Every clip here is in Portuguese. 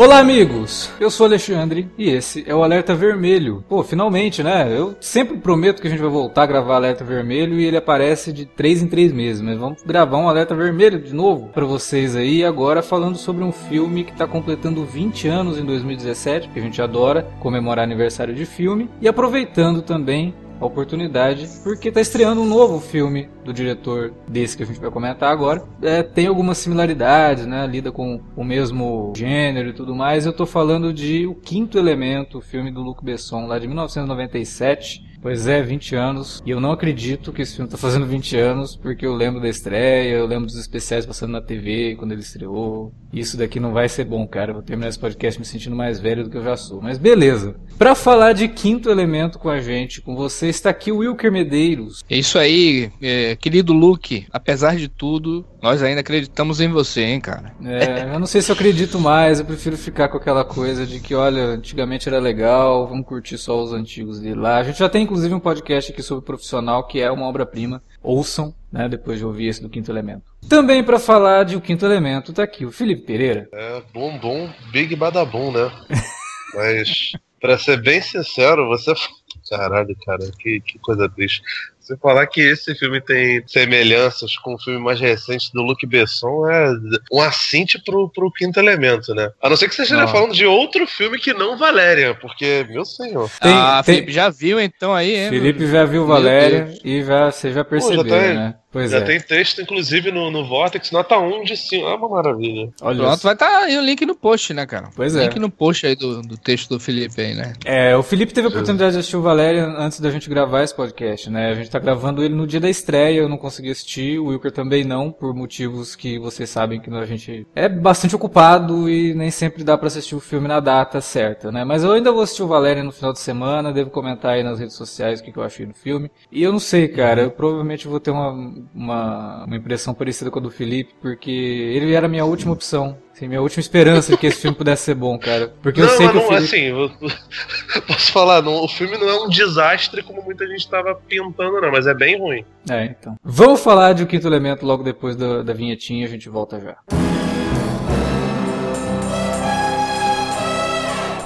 Olá, amigos! Eu sou Alexandre e esse é o Alerta Vermelho. Pô, finalmente, né? Eu sempre prometo que a gente vai voltar a gravar Alerta Vermelho e ele aparece de 3 em 3 meses, mas vamos gravar um Alerta Vermelho de novo para vocês aí, agora falando sobre um filme que tá completando 20 anos em 2017, porque a gente adora comemorar aniversário de filme, e aproveitando também a oportunidade, porque está estreando um novo filme do diretor desse que a gente vai comentar agora. É, tem algumas similaridades, né? Lida com o mesmo gênero e tudo mais. Eu estou falando de O Quinto Elemento, o filme do Luc Besson, lá de 1997 Pois é, 20 anos. E eu não acredito que esse filme tá fazendo 20 anos, porque eu lembro da estreia, eu lembro dos especiais passando na TV quando ele estreou. Isso daqui não vai ser bom, cara. Eu vou terminar esse podcast me sentindo mais velho do que eu já sou. Mas beleza. Para falar de quinto elemento com a gente, com você, está aqui o Wilker Medeiros. É isso aí, é, querido Luke. Apesar de tudo, nós ainda acreditamos em você, hein, cara. É, eu não sei se eu acredito mais, eu prefiro ficar com aquela coisa de que, olha, antigamente era legal, vamos curtir só os antigos de lá. A gente já tem inclusive um podcast aqui sobre profissional que é uma obra-prima. Ouçam, né, depois de ouvir esse do Quinto Elemento. Também para falar de O Quinto Elemento, tá aqui o Felipe Pereira. É, bom, bom, big badabum, né? Mas, para ser bem sincero, você. Caralho, cara, que, que coisa triste. Você falar que esse filme tem semelhanças com o filme mais recente do Luc Besson é um assinte pro, pro quinto elemento, né? A não ser que você esteja falando de outro filme que não Valéria, porque, meu senhor. Tem, ah, tem... Felipe já viu então aí, hein? Felipe já viu Valéria e já, você já percebeu, Pô, já tem, né? Pois Já é. tem texto, inclusive, no, no Vortex, nota 1 de 5. É uma maravilha. Olha Pronto, isso. vai estar tá aí o link no post, né, cara? Pois é. Link no post aí do, do texto do Felipe aí, né? É, o Felipe teve a oportunidade de assistir o Valéria antes da gente gravar esse podcast, né? A gente tá gravando ele no dia da estreia, eu não consegui assistir, o Wilker também não, por motivos que vocês sabem que a gente é bastante ocupado e nem sempre dá para assistir o filme na data certa, né? Mas eu ainda vou assistir o Valéria no final de semana, devo comentar aí nas redes sociais o que, que eu achei do filme. E eu não sei, cara, eu provavelmente vou ter uma, uma uma, impressão parecida com a do Felipe, porque ele era a minha última opção. Assim, minha última esperança de que esse filme pudesse ser bom, cara. Porque não, eu sei que não, Felipe... assim, eu, posso falar, não, o filme não é um desastre como muita gente estava pintando, não, mas é bem ruim. É, então. Vamos falar de O Quinto Elemento logo depois da, da vinhetinha, a gente volta já.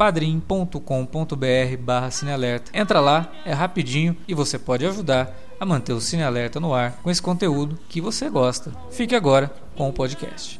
padrim.com.br barra cinealerta. Entra lá, é rapidinho e você pode ajudar a manter o Cine Alerta no ar com esse conteúdo que você gosta. Fique agora com o podcast.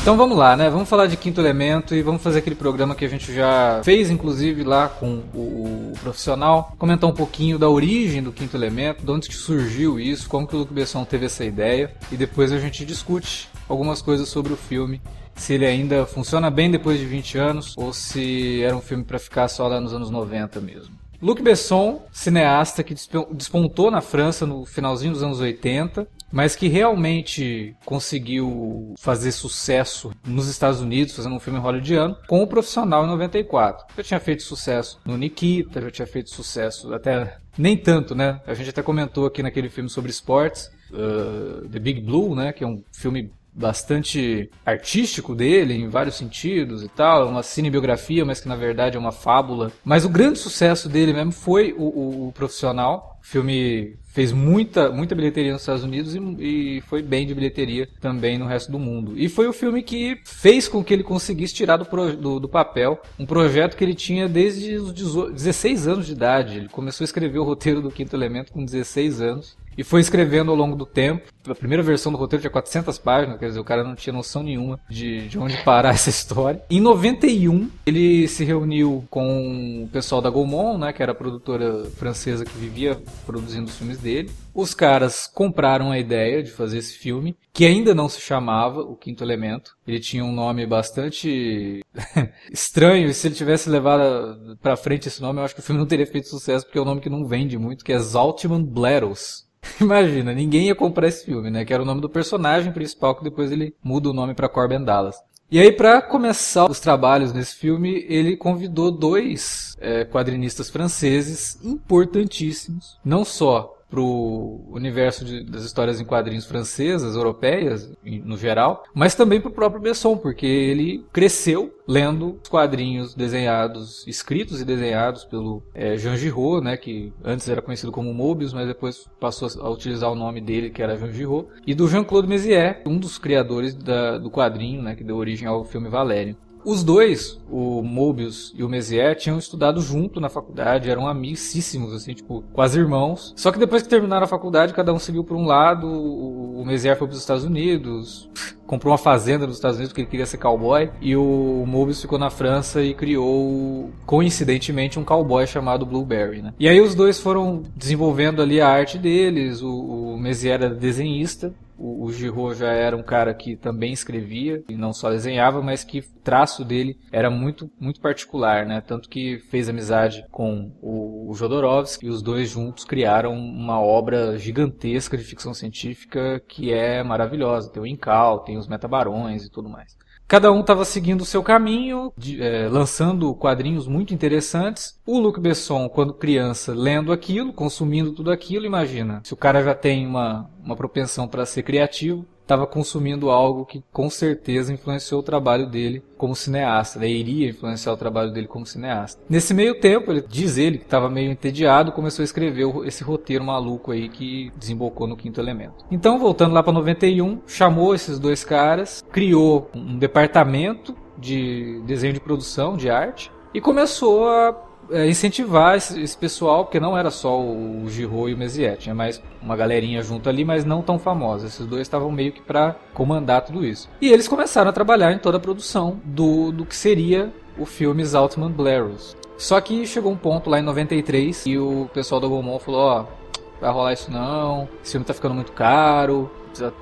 Então vamos lá, né? Vamos falar de Quinto Elemento e vamos fazer aquele programa que a gente já fez, inclusive, lá com o, o profissional. Comentar um pouquinho da origem do Quinto Elemento, de onde que surgiu isso, como que o Luc Besson teve essa ideia. E depois a gente discute algumas coisas sobre o filme. Se ele ainda funciona bem depois de 20 anos ou se era um filme para ficar só lá nos anos 90 mesmo. Luc Besson, cineasta que despontou na França no finalzinho dos anos 80, mas que realmente conseguiu fazer sucesso nos Estados Unidos, fazendo um filme hollywoodiano, com o Profissional em 94. Já tinha feito sucesso no Nikita, já tinha feito sucesso até nem tanto, né? A gente até comentou aqui naquele filme sobre esportes, uh, The Big Blue, né? Que é um filme bastante artístico dele em vários sentidos e tal, uma cinebiografia, mas que na verdade é uma fábula. Mas o grande sucesso dele mesmo foi o, o, o profissional. Filme fez muita, muita bilheteria nos Estados Unidos e, e, foi bem de bilheteria também no resto do mundo. E foi o filme que fez com que ele conseguisse tirar do, do, do, papel um projeto que ele tinha desde os 16 anos de idade. Ele começou a escrever o roteiro do Quinto Elemento com 16 anos. e foi escrevendo ao longo do tempo. A primeira versão do roteiro tinha 400 páginas, quer dizer, o cara não tinha noção nenhuma de, de onde parar essa história. Em 91, ele se reuniu com o pessoal da Gaumont, né, que era a produtora francesa que vivia produzindo os filmes dele. Os caras compraram a ideia de fazer esse filme, que ainda não se chamava O Quinto Elemento. Ele tinha um nome bastante estranho, e se ele tivesse levado pra frente esse nome, eu acho que o filme não teria feito sucesso, porque é um nome que não vende muito, que é Zaltman Bleros. Imagina, ninguém ia comprar esse filme, né? Que era o nome do personagem principal, que depois ele muda o nome para Corbin Dallas. E aí, para começar os trabalhos nesse filme, ele convidou dois é, quadrinistas franceses importantíssimos, não só pro universo de, das histórias em quadrinhos francesas, europeias, no geral, mas também pro próprio Besson, porque ele cresceu lendo os quadrinhos desenhados, escritos e desenhados pelo é, Jean Giraud, né, que antes era conhecido como Mobius, mas depois passou a utilizar o nome dele, que era Jean Giraud, e do Jean-Claude Mézières, um dos criadores da, do quadrinho, né, que deu origem ao filme Valério. Os dois, o Mobius e o Mézières, tinham estudado junto na faculdade, eram amicíssimos, assim, tipo, quase irmãos. Só que depois que terminaram a faculdade, cada um seguiu por um lado, o Mézières foi para os Estados Unidos, comprou uma fazenda nos Estados Unidos porque ele queria ser cowboy, e o Mobius ficou na França e criou, coincidentemente, um cowboy chamado Blueberry, né? E aí os dois foram desenvolvendo ali a arte deles, o, o era desenhista, o, o Giraud já era um cara que também escrevia e não só desenhava, mas que traço dele era muito muito particular, né? Tanto que fez amizade com o, o Jodorowsky e os dois juntos criaram uma obra gigantesca de ficção científica que é maravilhosa. Tem o Incal, tem os Metabarões e tudo mais. Cada um estava seguindo o seu caminho, de, é, lançando quadrinhos muito interessantes. O Luc Besson, quando criança, lendo aquilo, consumindo tudo aquilo, imagina. Se o cara já tem uma, uma propensão para ser criativo, estava consumindo algo que com certeza influenciou o trabalho dele como cineasta, né? iria influenciar o trabalho dele como cineasta. Nesse meio tempo, ele diz ele que estava meio entediado, começou a escrever esse roteiro maluco aí que desembocou no Quinto Elemento. Então, voltando lá para 91, chamou esses dois caras, criou um departamento de desenho de produção, de arte, e começou a incentivar esse, esse, pessoal, porque não era só o, o Giraud e o Mézières, tinha mais uma galerinha junto ali, mas não tão famosa. Esses dois estavam meio que para comandar tudo isso. E eles começaram a trabalhar em toda a produção do, do que seria o filme Altman Blaros. Só que chegou um ponto lá em 93 e o pessoal da Gaumont falou, ó, oh, vai rolar isso não, esse filme tá ficando muito caro,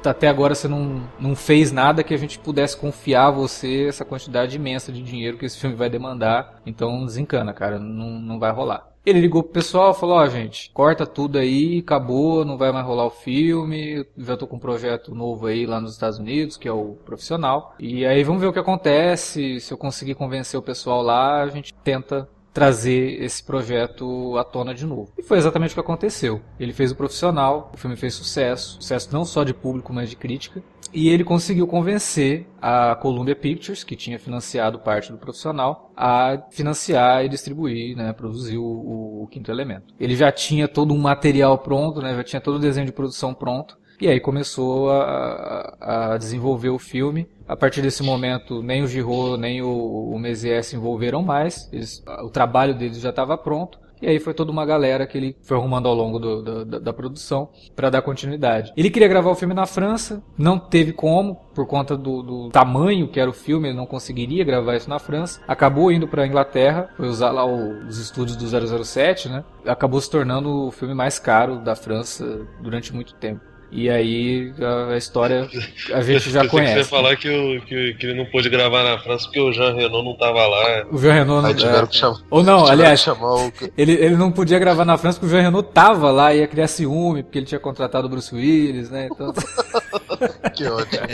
até agora você não, não fez nada que a gente pudesse confiar a você essa quantidade imensa de dinheiro que esse filme vai demandar. Então desencana, cara, não, não vai rolar. Ele ligou pro pessoal falou, ó, oh, gente, corta tudo aí, acabou, não vai mais rolar o filme, já tô com um projeto novo aí lá nos Estados Unidos, que é o profissional. E aí vamos ver o que acontece, se eu conseguir convencer o pessoal lá, a gente tenta trazer esse projeto à tona de novo. E foi exatamente o que aconteceu. Ele fez o profissional, o filme fez sucesso, sucesso não só de público, mas de crítica. E ele conseguiu convencer a Columbia Pictures, que tinha financiado parte do profissional, a financiar e distribuir, né, produzir o, o Quinto Elemento. Ele já tinha todo um material pronto, né, já tinha todo o desenho de produção pronto, e aí começou a, a desenvolver o filme. A partir desse momento, nem o Giraud nem o, o se envolveram mais. Eles, o trabalho deles já estava pronto. E aí foi toda uma galera que ele foi arrumando ao longo do, da, da, produção para dar continuidade. Ele queria gravar o filme na França, não teve como, por conta do, do, tamanho que era o filme, ele não conseguiria gravar isso na França. Acabou indo para Inglaterra, foi usar lá o, os estúdios do 007, né? Acabou se tornando o filme mais caro da França durante muito tempo. E aí a, história a gente já conhece. Você falar que, o, que, que, ele não pôde gravar na França porque o Jean Renault não tava lá. O Jean Renault não. tiveram é, que chamar, Ou não, aliás, o... ele, ele não podia gravar na França porque o Jean Renault tava lá e ia criar ciúme porque ele tinha contratado o Bruce Willis, né? Então... que ótimo.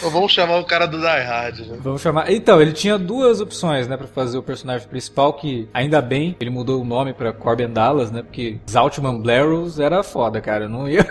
vamos chamar o cara do Die Hard, né? Vamos chamar. Então, ele tinha duas opções, né, para fazer o personagem principal que ainda bem ele mudou o nome para Corbin Dallas, né? Porque Zaltman Blaros era foda, cara, não ia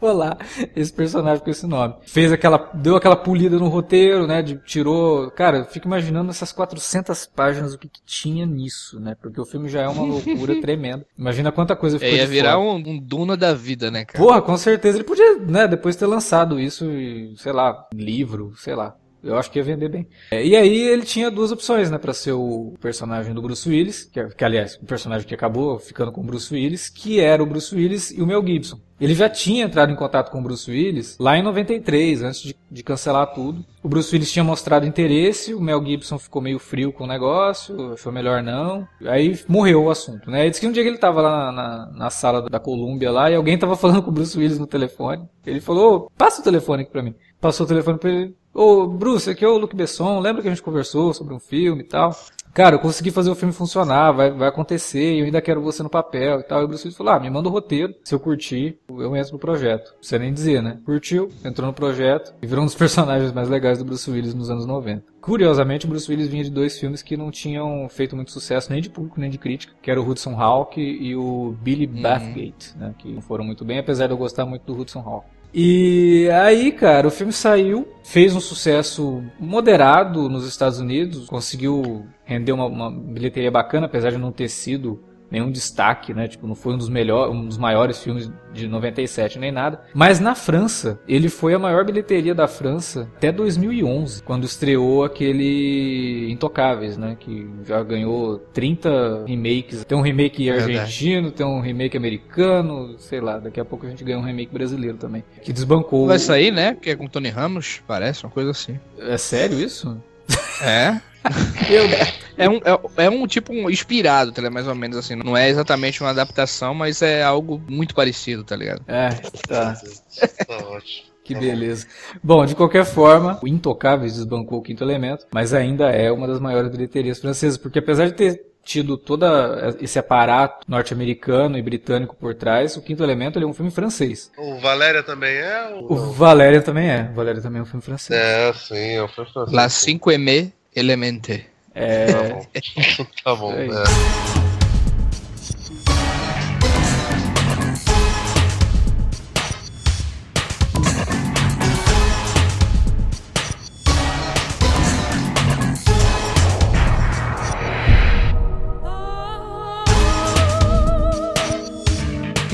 rolar esse personagem com esse nome. Fez aquela, deu aquela polida no roteiro, né, de, tirou, cara, eu fico imaginando essas 400 páginas o que, que tinha nisso, né, porque o filme já é uma loucura tremenda. Imagina quanta coisa ficou é, ia virar um, um, Duna da vida, né, cara? Porra, com certeza ele podia, né, depois ter lançado isso e, sei lá, livro, sei lá. Eu acho que ia vender bem. É, e aí ele tinha duas opções, né, para ser o personagem do Bruce Willis, que, que aliás, o personagem que acabou ficando com o Bruce Willis, que era o Bruce Willis e o Mel Gibson. Ele já tinha entrado em contato com o Bruce Willis lá em 93, antes de, de, cancelar tudo. O Bruce Willis tinha mostrado interesse, o Mel Gibson ficou meio frio com o negócio, achou melhor não. Aí morreu o assunto, né? Ele disse que um dia que ele tava lá na, na, sala da Columbia lá e alguém tava falando com o Bruce Willis no telefone. Ele falou, passa o telefone aqui pra mim. Passou o telefone pra ele. Ô, Bruce, aqui é o Luke Besson, lembra que a gente conversou sobre um filme e tal? cara, eu consegui fazer o filme funcionar, vai, vai acontecer, eu ainda quero você no papel e tal. E o Bruce Willis falou, ah, me manda o roteiro, se eu curtir, eu entro no projeto. Não precisa nem dizer, né? Curtiu, entrou no projeto e virou um dos personagens mais legais do Bruce Willis nos anos 90. Curiosamente, o Bruce Willis vinha de dois filmes que não tinham feito muito sucesso, nem de público, nem de crítica, que era o Hudson Hawk e o Billy uhum. Bathgate, né? Que não foram muito bem, apesar de eu gostar muito do Hudson Hawk. E aí, cara, o filme saiu, fez um sucesso moderado nos Estados Unidos, conseguiu render uma, uma bilheteria bacana, apesar de não ter sido nenhum destaque, né? Tipo, não foi um dos melhores, um dos maiores filmes de 97 nem nada. Mas na França, ele foi a maior bilheteria da França até 2011, quando estreou aquele Intocáveis, né? Que já ganhou 30 remakes. Tem um remake argentino, tem um remake americano, sei lá. Daqui a pouco a gente ganha um remake brasileiro também, que desbancou. Vai sair, né? Que é com Tony Ramos, parece uma coisa assim. É sério isso? É. Eu... É um, é, é, um tipo um inspirado, tá ligado? Mais ou menos assim. Não é exatamente uma adaptação, mas é algo muito parecido, tá ligado? É, tá. tá ótimo. Que beleza. Bom, de qualquer forma, o Intocáveis desbancou o quinto elemento, mas ainda é uma das maiores bilheterias francesas, porque apesar de ter tido todo esse aparato norte-americano e britânico por trás, o Quinto Elemento é um filme francês. O Valéria também é? Ou... O Valéria também é. O Valéria também é um filme francês. É, sim, é um filme francês. La Cinque Aimé Elemente. É... Tá bom. tá bom. É.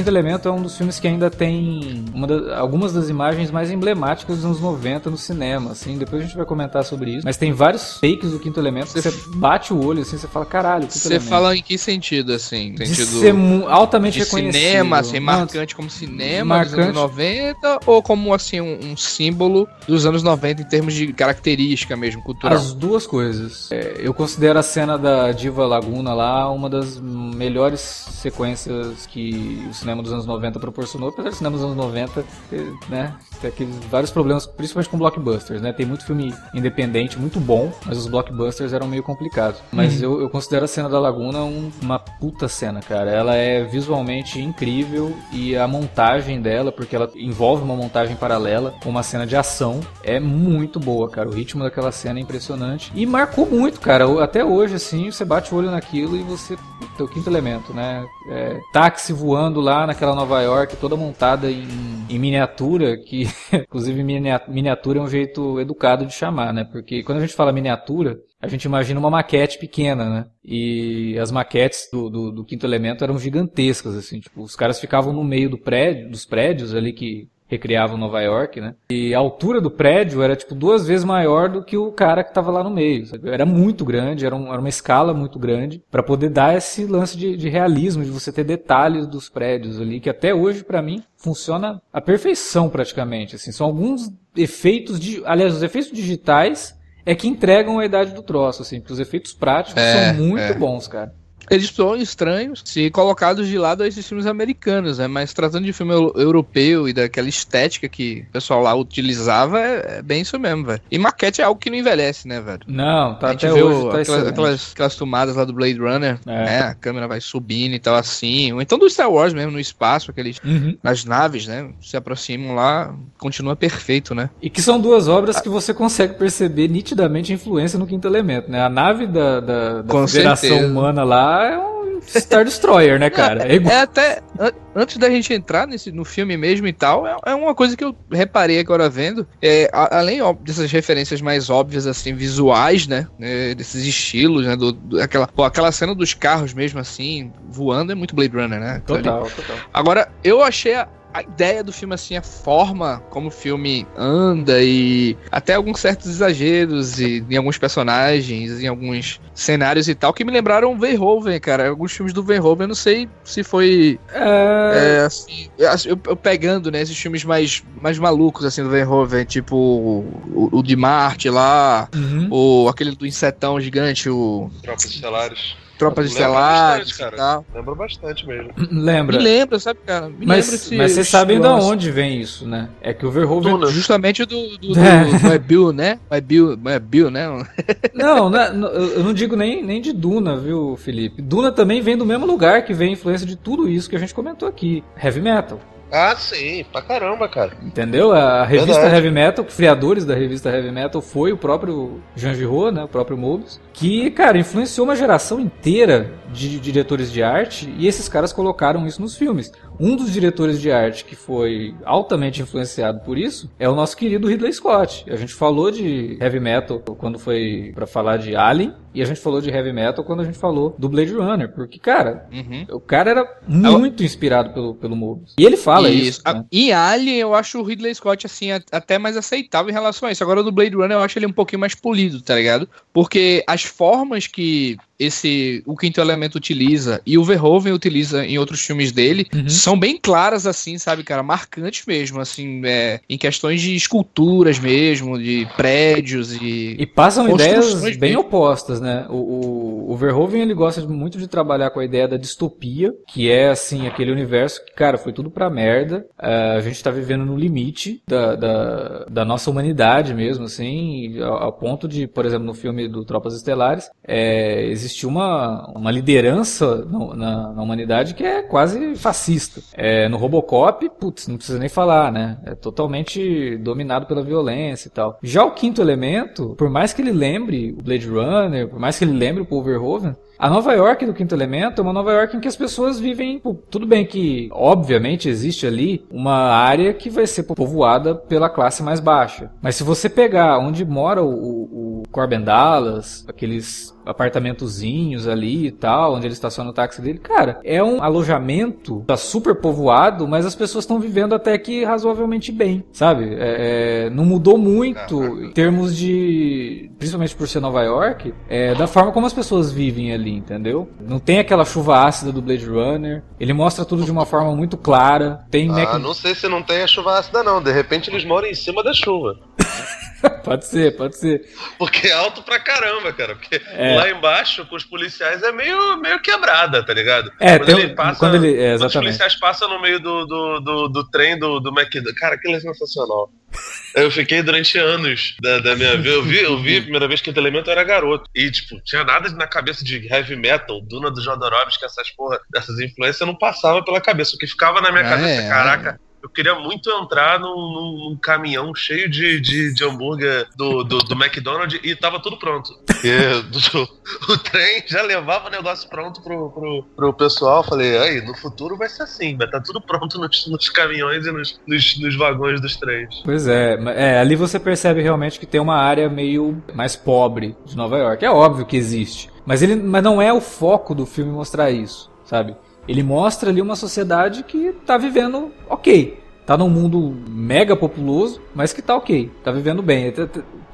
Quinto Elemento é um dos filmes que ainda tem da, algumas das imagens mais emblemáticas dos anos 90 no cinema, assim, depois a gente vai comentar sobre isso. Mas tem vários fakes do Quinto Elemento que você bate o olho, assim, você fala, caralho, Você fala em que sentido, assim? De sentido ser altamente de reconhecido. cinema, assim, marcante como cinema marcante. dos anos 90 ou como, assim, um, um, símbolo dos anos 90 em termos de característica mesmo, cultural? As duas coisas. É, eu considero a cena da Diva Laguna lá uma das melhores sequências que o cinema cinema dos anos 90 proporcionou, apesar do cinema dos anos 90 ter, né, ter aqueles vários problemas, principalmente com blockbusters, né? Tem muito filme independente, muito bom, mas os blockbusters eram meio complicados. Mas uhum. eu, eu, considero a cena da Laguna um, uma puta cena, cara. Ela é visualmente incrível e a montagem dela, porque ela envolve uma montagem paralela com uma cena de ação, é muito boa, cara. O ritmo daquela cena é impressionante e marcou muito, cara. Até hoje, assim, você bate o olho naquilo e você. Teu quinto elemento, né? É, táxi voando lá naquela Nova York, toda montada em, em miniatura, que inclusive miniatura é um jeito educado de chamar, né? Porque quando a gente fala miniatura, a gente imagina uma maquete pequena, né? E as maquetes do, do, do, quinto elemento eram gigantescas, assim, tipo, os caras ficavam no meio do prédio, dos prédios ali que recriavam Nova York, né? E a altura do prédio era tipo duas vezes maior do que o cara que estava lá no meio. Sabe? Era muito grande, era, um, era, uma escala muito grande para poder dar esse lance de, de, realismo, de você ter detalhes dos prédios ali, que até hoje para mim funciona à perfeição praticamente. Assim, são alguns efeitos de, aliás, os efeitos digitais é que entregam a idade do troço, assim, porque os efeitos práticos é, são muito é. bons, cara eles são estranhos se colocados de lado a esses filmes americanos, né? Mas tratando de filme europeu e daquela estética que o pessoal lá utilizava, é, é bem isso mesmo, velho. E maquete é algo que não envelhece, né, velho? Não, tá a gente até vê hoje, tá aquelas, aquelas, aquelas, tomadas lá do Blade Runner, é. né? A câmera vai subindo e tal assim. Ou então do Star Wars mesmo, no espaço, aqueles uhum. nas naves, né? Se aproximam lá, continua perfeito, né? E que são duas obras que você consegue perceber nitidamente a influência no quinto elemento, né? A nave da, da, da Federação Humana lá é um Star Destroyer, né, cara? É, é, até. Antes da gente entrar nesse, no filme mesmo e tal, é, é uma coisa que eu reparei agora vendo. É, a, além ó, dessas referências mais óbvias, assim, visuais, né? É, desses estilos, né? Do, do, aquela, pô, aquela cena dos carros mesmo, assim, voando, é muito Blade Runner, né? Total, total. Agora, eu achei a, a ideia do filme, assim, a forma como o filme anda e até alguns certos exageros e, em alguns personagens, em alguns cenários e tal, que me lembraram Verhoeven, cara. Alguns filmes do Verhoeven, eu não sei se foi. É... É, assim, eu, eu, pegando, né, esses filmes mais, mais malucos, assim, do Verhoeven, tipo o, o de Marte lá, uhum. ou aquele do insetão gigante, o. Tropas Estelares. Tropas Estelares cara. Tal. Lembra bastante mesmo. Lembra. Me lembra, sabe, cara? Me mas, esse, mas vocês sabem de onde vem isso, né? É que o Verhoeven... Duna. Justamente do, do, do, é. do, Bill, né? My Bill, My Bill, né? não, não, eu não digo nem, nem de Duna, viu, Felipe? Duna também vem do mesmo lugar que vem a influência de tudo isso que a gente comentou aqui. Heavy Metal. Ah, sim, pra caramba, cara. Entendeu? A revista Verdade. Heavy Metal, criadores da revista Heavy Metal foi o próprio Jean Giraud, né, o próprio Mobius, que, cara, influenciou uma geração inteira de diretores de arte e esses caras colocaram isso nos filmes. Um dos diretores de arte que foi altamente influenciado por isso é o nosso querido Ridley Scott. A gente falou de heavy metal quando foi para falar de Alien e a gente falou de heavy metal quando a gente falou do Blade Runner, porque cara, uhum. o cara era muito inspirado pelo pelo Mobius. E ele fala isso. isso né? Em Alien eu acho o Ridley Scott assim até mais aceitável em relação a isso. Agora do Blade Runner eu acho ele um pouquinho mais polido, tá ligado? Porque as formas que esse o quinto elemento utiliza e o Verhoeven utiliza em outros filmes dele uhum. são bem claras assim, sabe, cara, marcantes mesmo, assim, é, em questões de esculturas mesmo, de prédios e e passam ideias bem opostas, né? O, o, o, Verhoeven ele gosta muito de trabalhar com a ideia da distopia, que é assim aquele universo que cara foi tudo pra merda, uh, a gente tá vivendo no limite da, da, da nossa humanidade mesmo, assim, ao, ao ponto de, por exemplo, no filme do Tropas Estelares, é, existe existe uma, uma liderança na, na, na humanidade que é quase fascista. É, no Robocop, putz, não precisa nem falar, né? É totalmente dominado pela violência e tal. Já o quinto elemento, por mais que ele lembre o Blade Runner, por mais que ele lembre o Paul Verhoeven, a Nova York do Quinto Elemento é uma Nova York em que as pessoas vivem. Tudo bem que, obviamente, existe ali uma área que vai ser povoada pela classe mais baixa. Mas se você pegar onde mora o, o Corbin Dallas, aqueles apartamentozinhos ali e tal, onde ele estaciona o táxi dele, cara, é um alojamento, tá super povoado, mas as pessoas estão vivendo até que razoavelmente bem, sabe? É, é, não mudou muito em termos de, principalmente por ser Nova York, é, da forma como as pessoas vivem ali entendeu? Não tem aquela chuva ácida do Blade Runner. Ele mostra tudo de uma forma muito clara. Tem ah, não sei se não tem a chuva ácida não. De repente eles moram em cima da chuva. pode ser, pode ser. Porque é alto pra caramba, cara. Porque é. lá embaixo, com os policiais, é meio, meio quebrada, tá ligado? É, quando ele passa. Quando ele, é, exatamente. Quando os policiais passam no meio do, do, do, do trem do, do McDonald's. Cara, aquilo é sensacional. Eu fiquei durante anos da, da minha vida. Eu vi, eu vi a primeira vez que o elemento era garoto. E, tipo, tinha nada na cabeça de heavy metal, Duna do Jodorowsky, essas porra, dessas influências não passava pela cabeça. O que ficava na minha ah, cabeça, é, caraca. É eu queria muito entrar num, num, caminhão cheio de, de, de hambúrguer do, do, do, McDonald's e tava tudo pronto. Do, o trem já levava o negócio pronto pro, pro, pro pessoal. Falei, aí, no futuro vai ser assim, vai tá tudo pronto nos, nos caminhões e nos, nos, nos, vagões dos trens. Pois é, é, ali você percebe realmente que tem uma área meio mais pobre de Nova York. É óbvio que existe. Mas, ele, mas não é o foco do filme mostrar isso, sabe? Ele mostra ali uma sociedade que tá vivendo ok. Tá num mundo mega populoso, mas que tá ok, tá vivendo bem.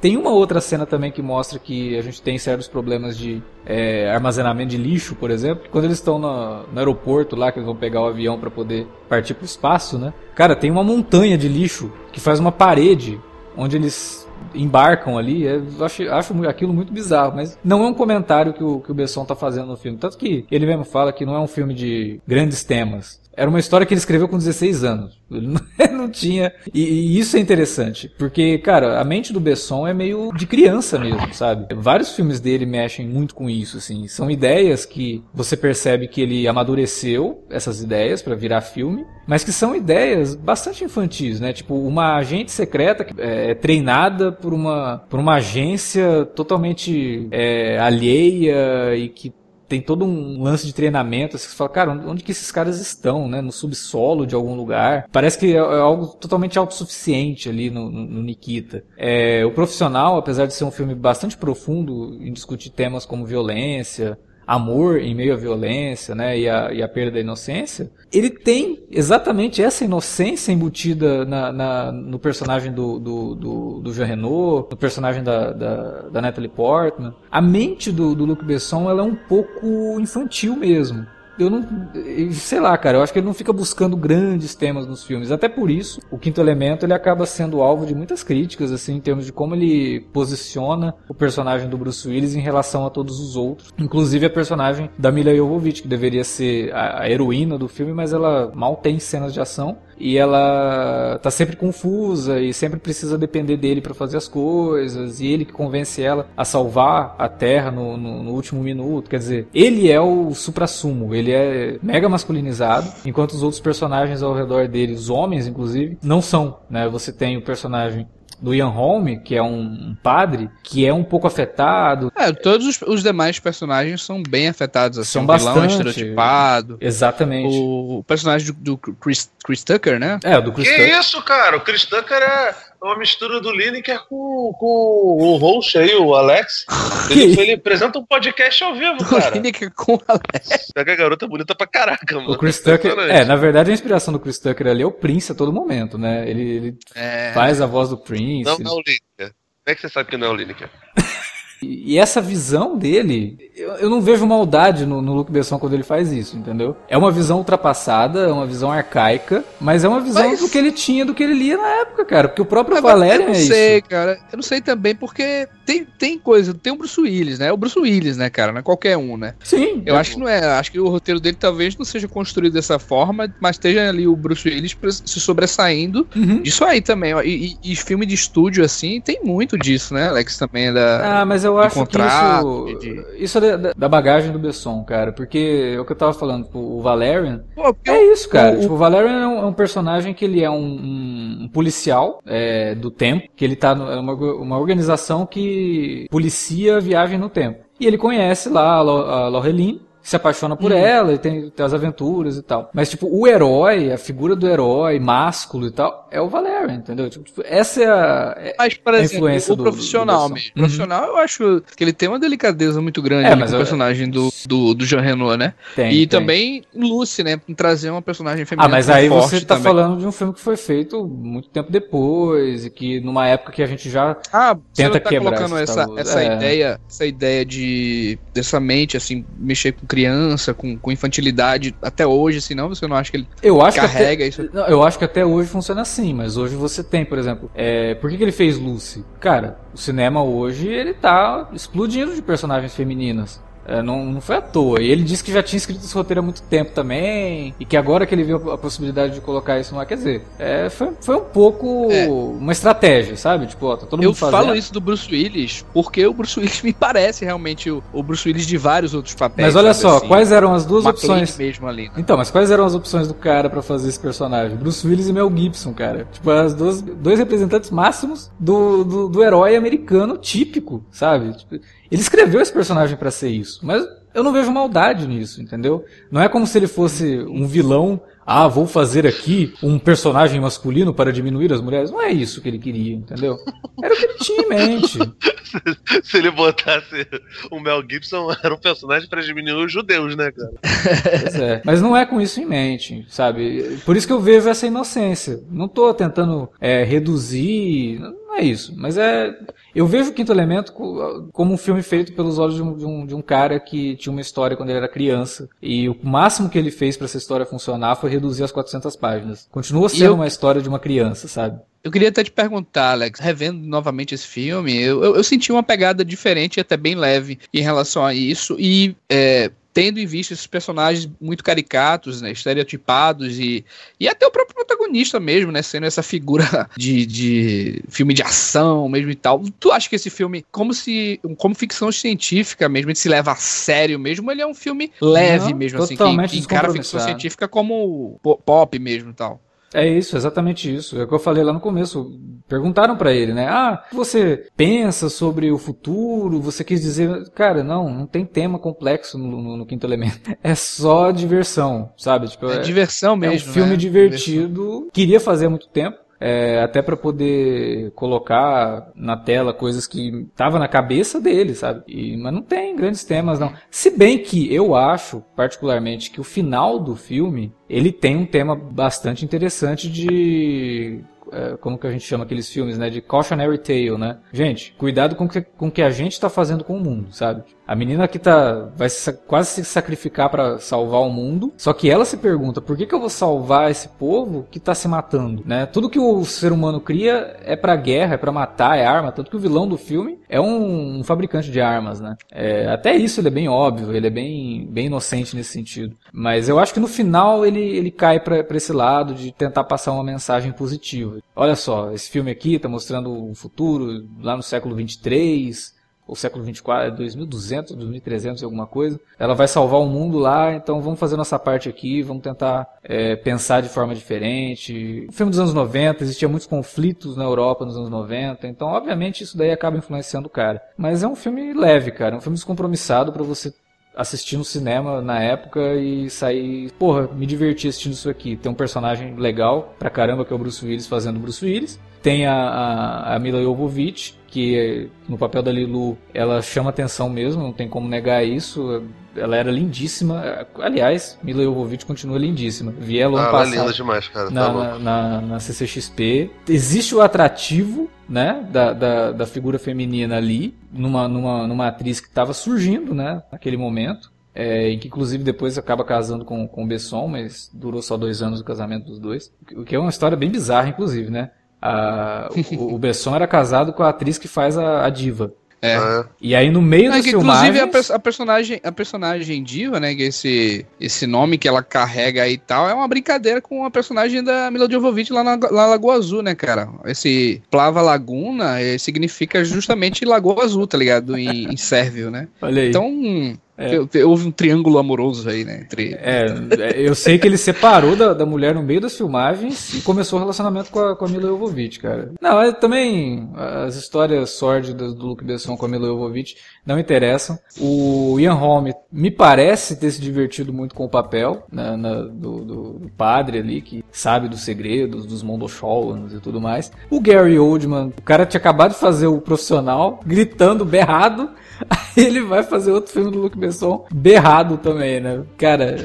Tem uma outra cena também que mostra que a gente tem certos problemas de é, armazenamento de lixo, por exemplo. Quando eles estão no, no, aeroporto lá, que eles vão pegar o avião para poder partir pro espaço, né? Cara, tem uma montanha de lixo que faz uma parede onde eles embarcam ali, é, acho, acho aquilo muito bizarro, mas não é um comentário que o, que o Besson tá fazendo no filme. Tanto que ele mesmo fala que não é um filme de grandes temas. Era uma história que ele escreveu com 16 anos. Ele não, tinha. E, e, isso é interessante, porque, cara, a mente do Besson é meio de criança mesmo, sabe? Vários filmes dele mexem muito com isso, assim. São ideias que você percebe que ele amadureceu essas ideias para virar filme, mas que são ideias bastante infantis, né? Tipo, uma agente secreta que é, é treinada por uma, por uma agência totalmente é, alheia e que tem todo um lance de treinamento. Você fala, cara, onde que esses caras estão, né? No subsolo de algum lugar. Parece que é, é algo totalmente autossuficiente ali no, no, no Nikita. É, o Profissional, apesar de ser um filme bastante profundo em discutir temas como violência, amor em meio à violência, né, e a, e a perda da inocência, ele tem exatamente essa inocência embutida na, na no personagem do, do, do, do Jean Renault, no personagem da, da, da Natalie Portman. A mente do, do Luc Besson ela é um pouco infantil mesmo eu não. Sei lá, cara, eu acho que ele não fica buscando grandes temas nos filmes. Até por isso, o Quinto Elemento ele acaba sendo alvo de muitas críticas, assim, em termos de como ele posiciona o personagem do Bruce Willis em relação a todos os outros. Inclusive a personagem da Mila Jovovich, que deveria ser a, a heroína do filme, mas ela mal tem cenas de ação e ela tá sempre confusa e sempre precisa depender dele para fazer as coisas e ele que convence ela a salvar a Terra no, no, no último minuto. Quer dizer, ele é o supra-sumo, ele é mega masculinizado, enquanto os outros personagens ao redor dele, os homens inclusive, não são. Né? Você tem o personagem do Ian Holm, que é um padre, que é um pouco afetado. É, todos os, os demais personagens são bem afetados, assim, são bastante estereotipado. Exatamente. O, o personagem do, do Chris, Chris, Tucker, né? É, do Chris que Tucker. isso, cara? O Chris Tucker é uma mistura do Lineker com, com o host aí, o Alex. Ele, ele apresenta um podcast ao vivo, cara. O Lineker com o Alex. Pega a garota bonita pra caraca, mano. O Chris Tucker, é, na verdade a inspiração do Chris Tucker ali é o Prince a todo momento, né? Ele, ele é... faz a voz do Prince. Não, não é o Lineker. Como é que você sabe que não é o Lineker? E essa visão dele, eu, eu não vejo maldade no, no Luke Besson quando ele faz isso, entendeu? É uma visão ultrapassada, é uma visão arcaica, mas é uma visão mas... do que ele tinha, do que ele lia na época, cara. Porque o próprio Valério é isso. Eu não sei, cara. Eu não sei também porque tem, tem coisa, tem o Bruce Willis, né? É o Bruce Willis, né, cara? Não é qualquer um, né? Sim. Eu é acho que não é. Acho que o roteiro dele talvez não seja construído dessa forma, mas esteja ali o Bruce Willis se sobressaindo uhum. disso aí também. E, e, e, filme de estúdio, assim, tem muito disso, né, Alex? Também é da. Ah, mas eu acho contrato, que isso, de... isso é da, da, bagagem do Besson, cara. Porque é o que eu tava falando, tipo, o Valerian. Pô, é isso, cara. O, tipo, o Valerian é um, é um, personagem que ele é um, um policial é, do tempo, que ele tá numa é uma organização que policia a viagem no tempo. E ele conhece lá a, a Lorelin, se apaixona por hum. ela e tem, tem, as aventuras e tal. Mas, tipo, o herói, a figura do herói, másculo e tal, é o Valerian, entendeu? Tipo, essa é a, é mas, por exemplo, influência o do, profissional do mesmo. O profissional, eu acho que ele tem uma delicadeza muito grande é, mas o personagem do, do, do Jean Reno, né? Tem, e tem. também Lucy, né? Trazer uma personagem feminina. Ah, mas aí você tá também. falando de um filme que foi feito muito tempo depois e que numa época que a gente já ah, tenta você tá quebrar colocando essa, essa é. ideia, essa ideia de dessa mente assim, mexer com criança, com, com infantilidade até hoje, senão você não acha que ele eu acho carrega que até, isso? Não, eu acho que até hoje funciona assim, mas hoje você tem, por exemplo, é, por que, que ele fez Lucy? Cara, o cinema hoje ele tá explodindo de personagens femininas. É, não, não foi à toa. E ele disse que já tinha escrito esse roteiro há muito tempo também. E que agora que ele viu a possibilidade de colocar isso no ar, quer dizer, é, foi, foi um pouco é. uma estratégia, sabe? Tipo, ó, tá todo mundo Eu fazendo. falo isso do Bruce Willis porque o Bruce Willis me parece realmente o, o Bruce Willis de vários outros papéis. Mas olha só, assim, quais eram as duas opções. mesmo ali. Né? Então, mas quais eram as opções do cara para fazer esse personagem? Bruce Willis e Mel Gibson, cara. Tipo, as duas, dois representantes máximos do, do, do herói americano típico, sabe? Tipo, ele escreveu esse personagem para ser isso, mas eu não vejo maldade nisso, entendeu? Não é como se ele fosse um vilão. Ah, vou fazer aqui um personagem masculino para diminuir as mulheres. Não é isso que ele queria, entendeu? Era o que ele tinha em mente. se ele botasse o Mel Gibson, era um personagem para diminuir os judeus, né, cara? Pois é. Mas não é com isso em mente, sabe? Por isso que eu vejo essa inocência. Não tô tentando é, reduzir. Não é isso. Mas é. Eu vejo o Quinto Elemento como um filme feito pelos olhos de um, de um, de um cara que tinha uma história quando ele era criança. E o máximo que ele fez para essa história funcionar foi reduzir as 400 páginas. Continua sendo eu... uma história de uma criança, sabe? Eu queria até te perguntar, Alex, revendo novamente esse filme, eu, eu, eu, senti uma pegada diferente e até bem leve em relação a isso. E é, tendo em vista esses personagens muito caricatos, né, estereotipados e, e até o próprio protagonista mesmo, né, sendo essa figura de, de filme de ação mesmo e tal. Tu acha que esse filme, como se como ficção científica mesmo, ele se leva a sério mesmo, ele é um filme leve Não, mesmo assim, que, que encara a ficção científica como pop mesmo e tal. É isso, exatamente isso. É o que eu falei lá no começo. Perguntaram para ele, né? Ah, você pensa sobre o futuro? Você quis dizer. Cara, não, não tem tema complexo no, no, no quinto elemento. É só diversão, sabe? Tipo, é, é diversão mesmo. É um filme né? divertido. Diversão. Queria fazer há muito tempo. É, até para poder colocar na tela coisas que tava na cabeça dele, sabe? E, mas não tem grandes temas não. Se bem que eu acho, particularmente, que o final do filme ele tem um tema bastante interessante de é, como que a gente chama aqueles filmes, né? De cautionary tale, né? Gente, cuidado com o que, com que a gente está fazendo com o mundo, sabe? A menina que tá vai se, quase se sacrificar para salvar o mundo, só que ela se pergunta por que, que eu vou salvar esse povo que tá se matando, né? Tudo que o ser humano cria é para guerra, é para matar, é arma, tanto que o vilão do filme é um, um fabricante de armas, né? É, até isso ele é bem óbvio, ele é bem, bem inocente nesse sentido. Mas eu acho que no final ele, ele cai para esse lado de tentar passar uma mensagem positiva. Olha só, esse filme aqui tá mostrando o futuro lá no século 23, ou século 24, 2200, 2300 e alguma coisa. Ela vai salvar o mundo lá, então vamos fazer nossa parte aqui, vamos tentar é, pensar de forma diferente. O filme dos anos 90, existia muitos conflitos na Europa nos anos 90, então obviamente isso daí acaba influenciando o cara. Mas é um filme leve, cara, é um filme descompromissado para você assistir no cinema na época e sair, porra, me diverti assistindo isso aqui. Tem um personagem legal pra caramba que é o Bruce Willis fazendo Bruce Willis. Tem a, a, a Mila Jovovich, que no papel da Lilu ela chama atenção mesmo, não tem como negar isso. Ela era lindíssima. Aliás, Mila Jovovich continua lindíssima. Vi ela ah, passado. Ela é linda demais, cara. Na, tá na, na, na, CCXP. Existe o atrativo, né, da, da, da figura feminina ali, numa, numa, numa atriz que estava surgindo, né, naquele momento. É, que inclusive depois acaba casando com, com o Besson, mas durou só dois anos o casamento dos dois. O que é uma história bem bizarra, inclusive, né? A, o, o Besson era casado com a atriz que faz a, a diva. É. é. E aí no meio das filmagens... Inclusive a, a, personagem, a personagem diva, né, que esse, esse nome que ela carrega aí e tal, é uma brincadeira com a personagem da Mila Jovovich lá na, na Lagoa Azul, né, cara? Esse Plava Laguna eh, significa justamente Lagoa Azul, tá ligado? Em, em sérvio, né? Olha aí. Então é. Houve um triângulo amoroso aí, né? Entre... É, eu sei que ele separou da, da mulher no meio das filmagens e começou o relacionamento com a, com a Mila Jovovich, cara. Não, é, também as histórias sórdidas do Luke Besson com a Mila Jovovich não interessam. O Ian Holm me parece ter se divertido muito com o papel né, na, do, do, padre ali, que sabe dos segredos, dos Mondosholans e tudo mais. O Gary Oldman, o cara tinha acabado de fazer o profissional, gritando, berrado, Aí ele vai fazer outro filme do Luke Besson berrado também, né? Cara,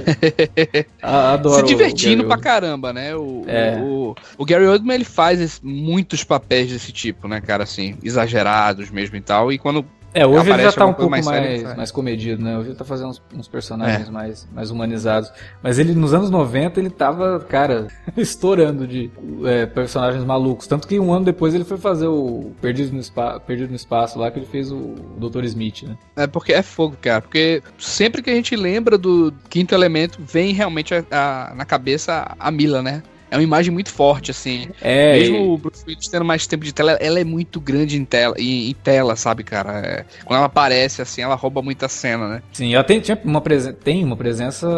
adoro. Se divertindo pra caramba, né? O, é. o, o, Gary Oldman ele faz muitos papéis desse tipo, né, cara? Assim, exagerados mesmo e tal. E quando é, hoje ele já tá um pouco mais, mais, mais, comedido, né? Hoje ele tá fazendo uns, uns personagens é. mais, mais humanizados. Mas ele, nos anos 90, ele tava, cara, estourando de é, personagens malucos. Tanto que um ano depois ele foi fazer o Perdido no, Spa, Perdido no Espaço lá, que ele fez o Dr. Smith, né? É porque é fogo, cara. Porque sempre que a gente lembra do Quinto Elemento, vem realmente a, a, na cabeça a Mila, né? É uma imagem muito forte, assim. É. Mesmo e... o Bruce Willis tendo mais tempo de tela, ela é muito grande em tela, em, em tela sabe, cara? É, quando ela aparece, assim, ela rouba muita cena, né? Sim, ela tem, uma, presen tem uma presença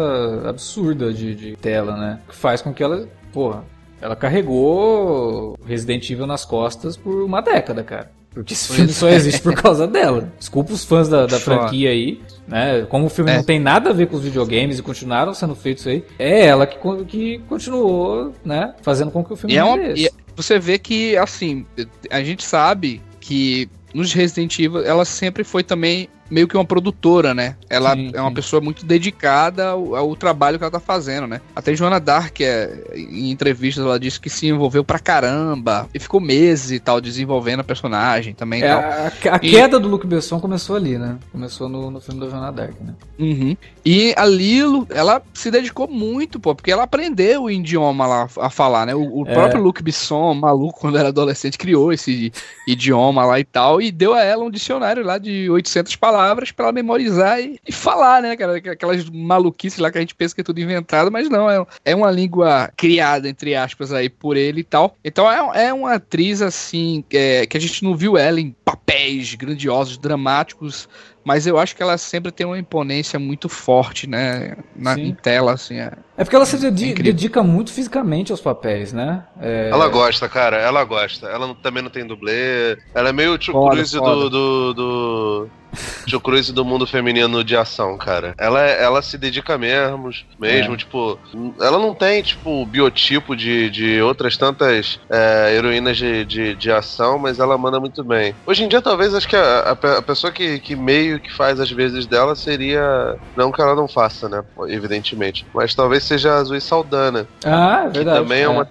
absurda de, de tela, né? Que faz com que ela, porra, ela carregou Resident Evil nas costas por uma década, cara. Porque esse filme só existe por causa dela. Desculpa os fãs da, da franquia aí, né? Como o filme é. não tem nada a ver com os videogames e continuaram sendo feitos aí, é ela que, que continuou, né? Fazendo com que o filme e é uma, e Você vê que, assim, a gente sabe que nos Resident Evil ela sempre foi também meio que uma produtora, né? Ela sim, é uma sim. pessoa muito dedicada ao, ao, trabalho que ela tá fazendo, né? Até Joana Dark, é, em entrevistas, ela disse que se envolveu pra caramba e ficou meses e tal desenvolvendo a personagem também. É, a, a e... queda do Luke Besson começou ali, né? Começou no, no filme da Joana Dark, né? Uhum. E a Lilo, ela se dedicou muito, pô, porque ela aprendeu o idioma lá a falar, né? O, o é. próprio Luke Besson, maluco, quando era adolescente, criou esse idioma lá e tal e deu a ela um dicionário lá de 800 palavras palavras para ela memorizar e, e, falar, né, cara? Aquelas maluquices lá que a gente pensa que é tudo inventado, mas não, é, é uma língua criada, entre aspas, aí por ele e tal. Então é, é uma atriz, assim, é, que a gente não viu ela em papéis grandiosos, dramáticos, mas eu acho que ela sempre tem uma imponência muito forte, né? Na, em tela, assim. É, é porque ela se dedica, dedica muito fisicamente aos papéis, né? É... Ela gosta, cara, ela gosta. Ela também não tem dublê. Ela é meio o Tio Cruz do, do, do, Tio Cruz do mundo feminino de ação, cara. Ela, ela se dedica mesmo, mesmo, é. tipo, ela não tem, tipo, biotipo de, de outras tantas é, heroínas de, de, de, ação, mas ela manda muito bem. Hoje em dia, talvez, acho que a, a, pessoa que, que meio que faz as vezes dela seria. Não que ela não faça, né? Evidentemente. Mas talvez seja a Zoe Saldana. Ah, é verdade. Que também é, é uma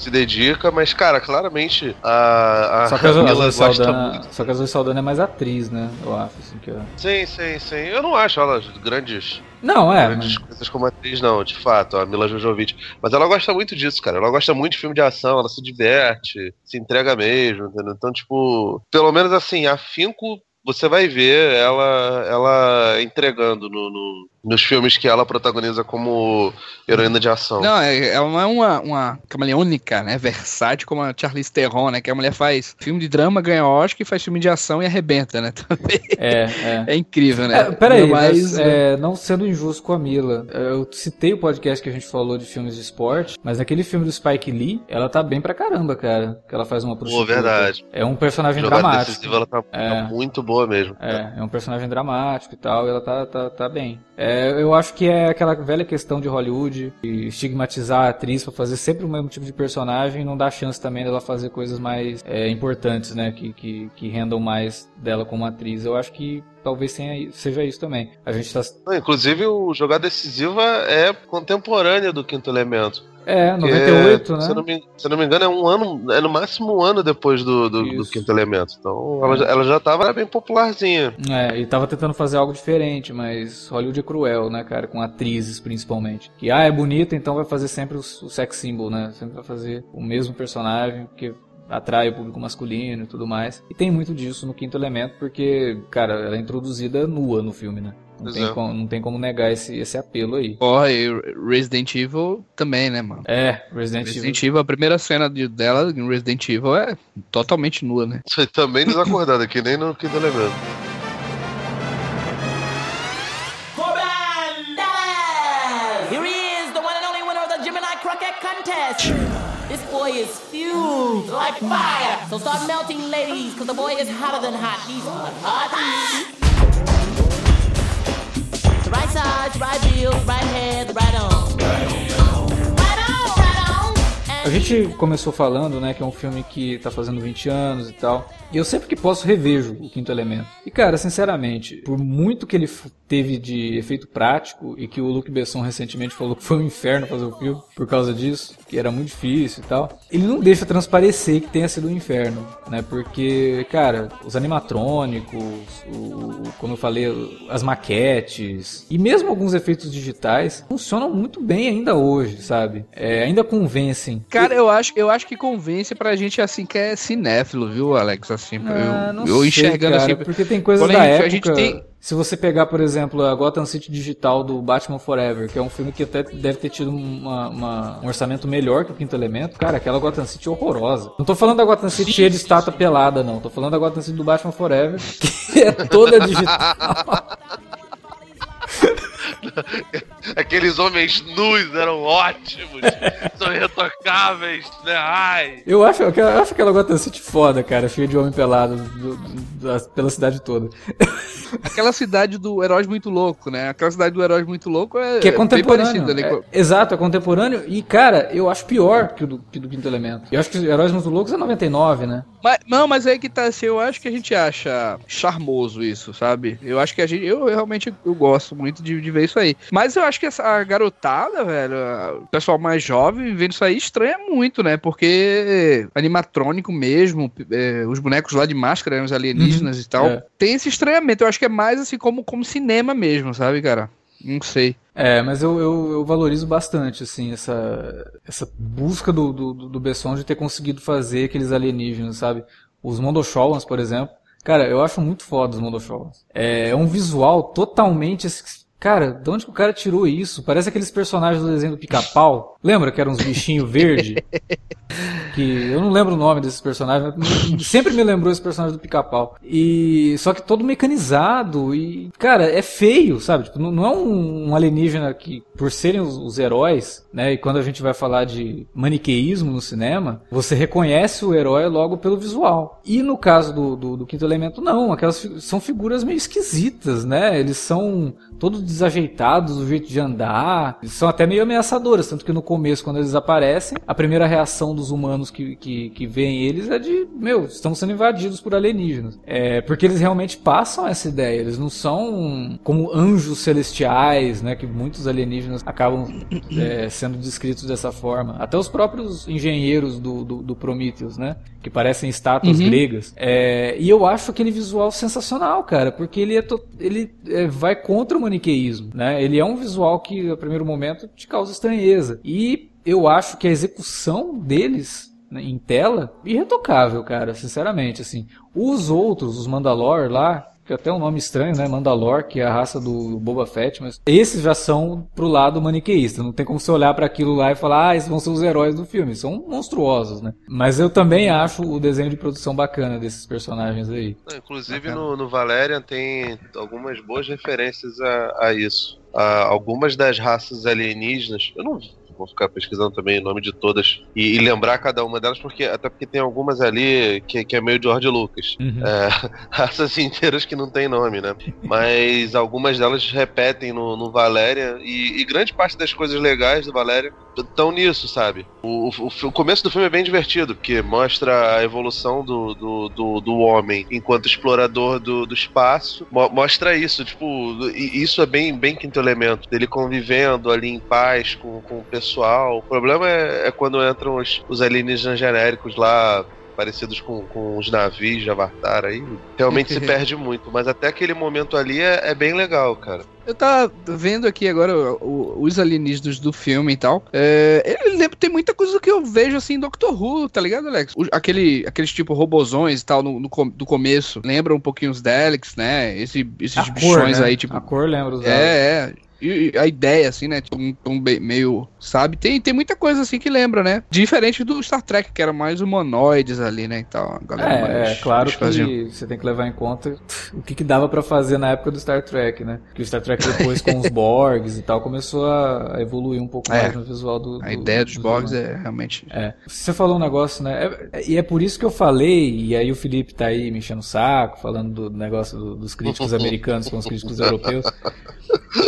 se dedica, mas, cara, claramente a, a só que a Camila Saldana, muito. Só que a Zoe Saldana é mais atriz, né? Eu acho, assim, que é... Sim, sim, sim. Eu não acho ela grandes... Não, é. Grandes mas... coisas como atriz, não, de fato, a Mila Jojovic. Mas ela gosta muito disso, cara. Ela gosta muito de filme de ação, ela se diverte, se entrega mesmo, entendeu? Então, tipo, pelo menos assim, afinco você vai ver ela ela entregando no, no, nos filmes que ela protagoniza como heroína de ação. Não, é, ela não é uma, uma camaleônica, né? Versátil como a Charlize Theron, né? Que a mulher faz filme de drama, ganha Oscar e faz filme de ação e arrebenta, né? Também. É, é. é incrível, né? É, peraí, mas, é, não sendo injusto com a Mila, eu citei o podcast que a gente falou de filmes de esporte, mas naquele filme do Spike Lee, ela tá bem pra caramba, cara. Que ela faz uma prostituta. Boa, verdade. É um personagem Jogada dramático. Decisiva, ela tá, é. tá muito boa mesmo. É, é um personagem dramático e tal, e ela tá, tá, tá bem. É, eu acho que é aquela velha questão de Hollywood, de estigmatizar a atriz para fazer sempre o mesmo tipo de personagem e não dar chance também dela fazer coisas mais é, importantes, né? Que, que, que rendam mais dela como atriz. Eu acho que talvez seja isso também. A gente tá... Inclusive, o Jogada Decisiva é contemporânea do Quinto Elemento. É, 98, é, né? Se eu, não me, se eu não me engano, é um ano, é no máximo um ano depois do, do, do Quinto Elemento. Então ela, ela já tava bem popularzinha. É, e tava tentando fazer algo diferente, mas Hollywood é cruel, né, cara? Com atrizes principalmente. Que, ah, é bonita, então vai fazer sempre o, o sex symbol, né? Sempre vai fazer o mesmo personagem, porque atrai o público masculino e tudo mais. E tem muito disso no Quinto Elemento, porque, cara, ela é introduzida nua no filme, né? Não tem, como, não tem como negar esse, esse apelo aí. Porra, e Resident Evil também, né, mano? É, Resident, Resident Evil. Evil. a primeira cena de, dela em Resident Evil é totalmente nua, né? Você também desacordado aqui, nem no Quinto Elemento. This boy is fused like fire. So start melting, ladies, cause the boy is hotter than hot. He's hot, hot. right side, right heel, right head, right on. A gente começou falando, né, que é um filme que tá fazendo 20 anos e tal. E eu sempre que posso revejo o Quinto Elemento. E cara, sinceramente, por muito que ele teve de efeito prático e que o Luke Besson recentemente falou que foi um inferno fazer o filme por causa disso, que era muito difícil e tal, ele não deixa transparecer que tenha sido um inferno, né? Porque, cara, os animatrônicos, o, como eu falei, as maquetes e mesmo alguns efeitos digitais funcionam muito bem ainda hoje, sabe? É, ainda convencem. Cara, eu acho, eu acho que convence pra gente assim que é cinéfilo, viu, Alex? assim. Ah, eu, eu enxergando cara, assim. Porque tem coisas da época. A gente tem... Se você pegar, por exemplo, a Gotham City Digital do Batman Forever, que é um filme que até deve ter tido uma, uma, um orçamento melhor que o Quinto Elemento, cara, aquela Gotham City é horrorosa. Não tô falando da Gotham City cheia de estátua pelada, não. Tô falando da Gotham City do Batman Forever, que é toda digital. Aqueles homens nus eram ótimos, são irretocáveis, né? Ai. Eu acho, eu acho aquela Gotham City foda, cara, cheia de homem pelado do, do, pela cidade toda. Aquela cidade do Heróis Muito Louco, né? Aquela cidade do Heróis Muito Louco é. Que é contemporâneo. Ali. É, exato, é contemporâneo. E, cara, eu acho pior que o do, que do Quinto Elemento. Eu acho que Heróis Muito Loucos é 99, né? Mas, não, mas aí que tá assim, eu acho que a gente acha charmoso isso, sabe? Eu acho que a gente. Eu, eu realmente eu gosto muito de, de ver isso aí. Mas eu acho que essa a garotada, velho, o pessoal mais jovem vendo isso aí estranha muito, né? Porque animatrônico mesmo, é, os bonecos lá de máscara, os alienígenas uhum, e tal, é. tem esse estranhamento. Eu acho que é mais assim como, como cinema mesmo, sabe, cara? Não sei. É, mas eu, eu, eu, valorizo bastante, assim, essa, essa busca do, do, do Besson de ter conseguido fazer aqueles alienígenas, sabe? Os Mondoshawans, por exemplo. Cara, eu acho muito foda os Mondoshawans. É, é um visual totalmente cara, de onde que o cara tirou isso? Parece aqueles personagens do desenho do pica-pau. Lembra que eram uns bichinhos verdes? que eu não lembro o nome desses personagens, mas sempre me lembrou esse personagem do pica-pau. E só que todo mecanizado e, cara, é feio, sabe? Tipo, não, não, é um, um, alienígena que, por serem os, os, heróis, né? E quando a gente vai falar de maniqueísmo no cinema, você reconhece o herói logo pelo visual. E no caso do, do, do Quinto Elemento, não. Aquelas são figuras meio esquisitas, né? Eles são todos desajeitados, o jeito de andar. Eles são até meio ameaçadoras, tanto que no começo, quando eles aparecem, a primeira reação dos humanos que, que, que veem eles é de, meu, estamos sendo invadidos por alienígenas. É, porque eles realmente passam essa ideia, eles não são como anjos celestiais, né, que muitos alienígenas acabam é, sendo descritos dessa forma. Até os próprios engenheiros do, do, do Prometheus, né, que parecem estátuas uhum. gregas. É, e eu acho aquele visual sensacional, cara, porque ele, é ele é, vai contra o maniqueísmo, né, ele é um visual que, a primeiro momento, te causa estranheza. E eu acho que a execução deles né, em tela irretocável, cara, sinceramente, assim. Os outros, os Mandalor lá, que é até um nome estranho, né, Mandalor, que é a raça do Boba Fett, mas esses já são pro lado maniqueísta. Não tem como você olhar para aquilo lá e falar, ah, esses vão ser os heróis do filme. São monstruosos, né? Mas eu também acho o desenho de produção bacana desses personagens aí. Inclusive no, no Valerian tem algumas boas referências a, a isso. Uh, algumas das raças alienígenas, eu não vou ficar pesquisando também o nome de todas e, e, lembrar cada uma delas, porque até porque tem algumas ali que, que é meio George Lucas. Uhum. É, raças inteiras que não tem nome, né? Mas algumas delas repetem no, no Valéria e, e, grande parte das coisas legais do Valéria estão nisso, sabe? O, o, o, começo do filme é bem divertido, porque mostra a evolução do, do, do, do homem enquanto explorador do, do espaço. Mo mostra isso, tipo, isso é bem, bem quinto elemento, dele convivendo ali em paz com, com pessoas pessoal. O problema é, é quando entram os, os alienígenas genéricos lá parecidos com, com os navios de Avatar aí, realmente se perde muito. Mas até aquele momento ali é, é bem legal, cara. Eu tava vendo aqui agora o, os alienígenas do filme e tal. É, ele lembra, tem muita coisa que eu vejo assim em Doctor Who, tá ligado, Alex? O, aquele, aqueles tipo robozões e tal no, no, do começo. Lembra um pouquinho os Daleks, né? Esse, esses a bichões cor, né? aí, tipo. A cor lembra os Daleks. É, é. E a ideia, assim, né? Tipo, um, um meio. Sabe? Tem, tem muita coisa assim que lembra, né? Diferente do Star Trek, que era mais humanoides ali, né? Então, galera é, mais, é, claro que faziam. você tem que levar em conta o que, que dava para fazer na época do Star Trek, né? Que o Star Trek depois com os Borgs e tal começou a evoluir um pouco é, mais no visual do. do a ideia dos do Borgs é realmente. É. Você falou um negócio, né? É, e é por isso que eu falei, e aí o Felipe tá aí me enchendo o saco, falando do negócio do, dos críticos americanos com os críticos europeus.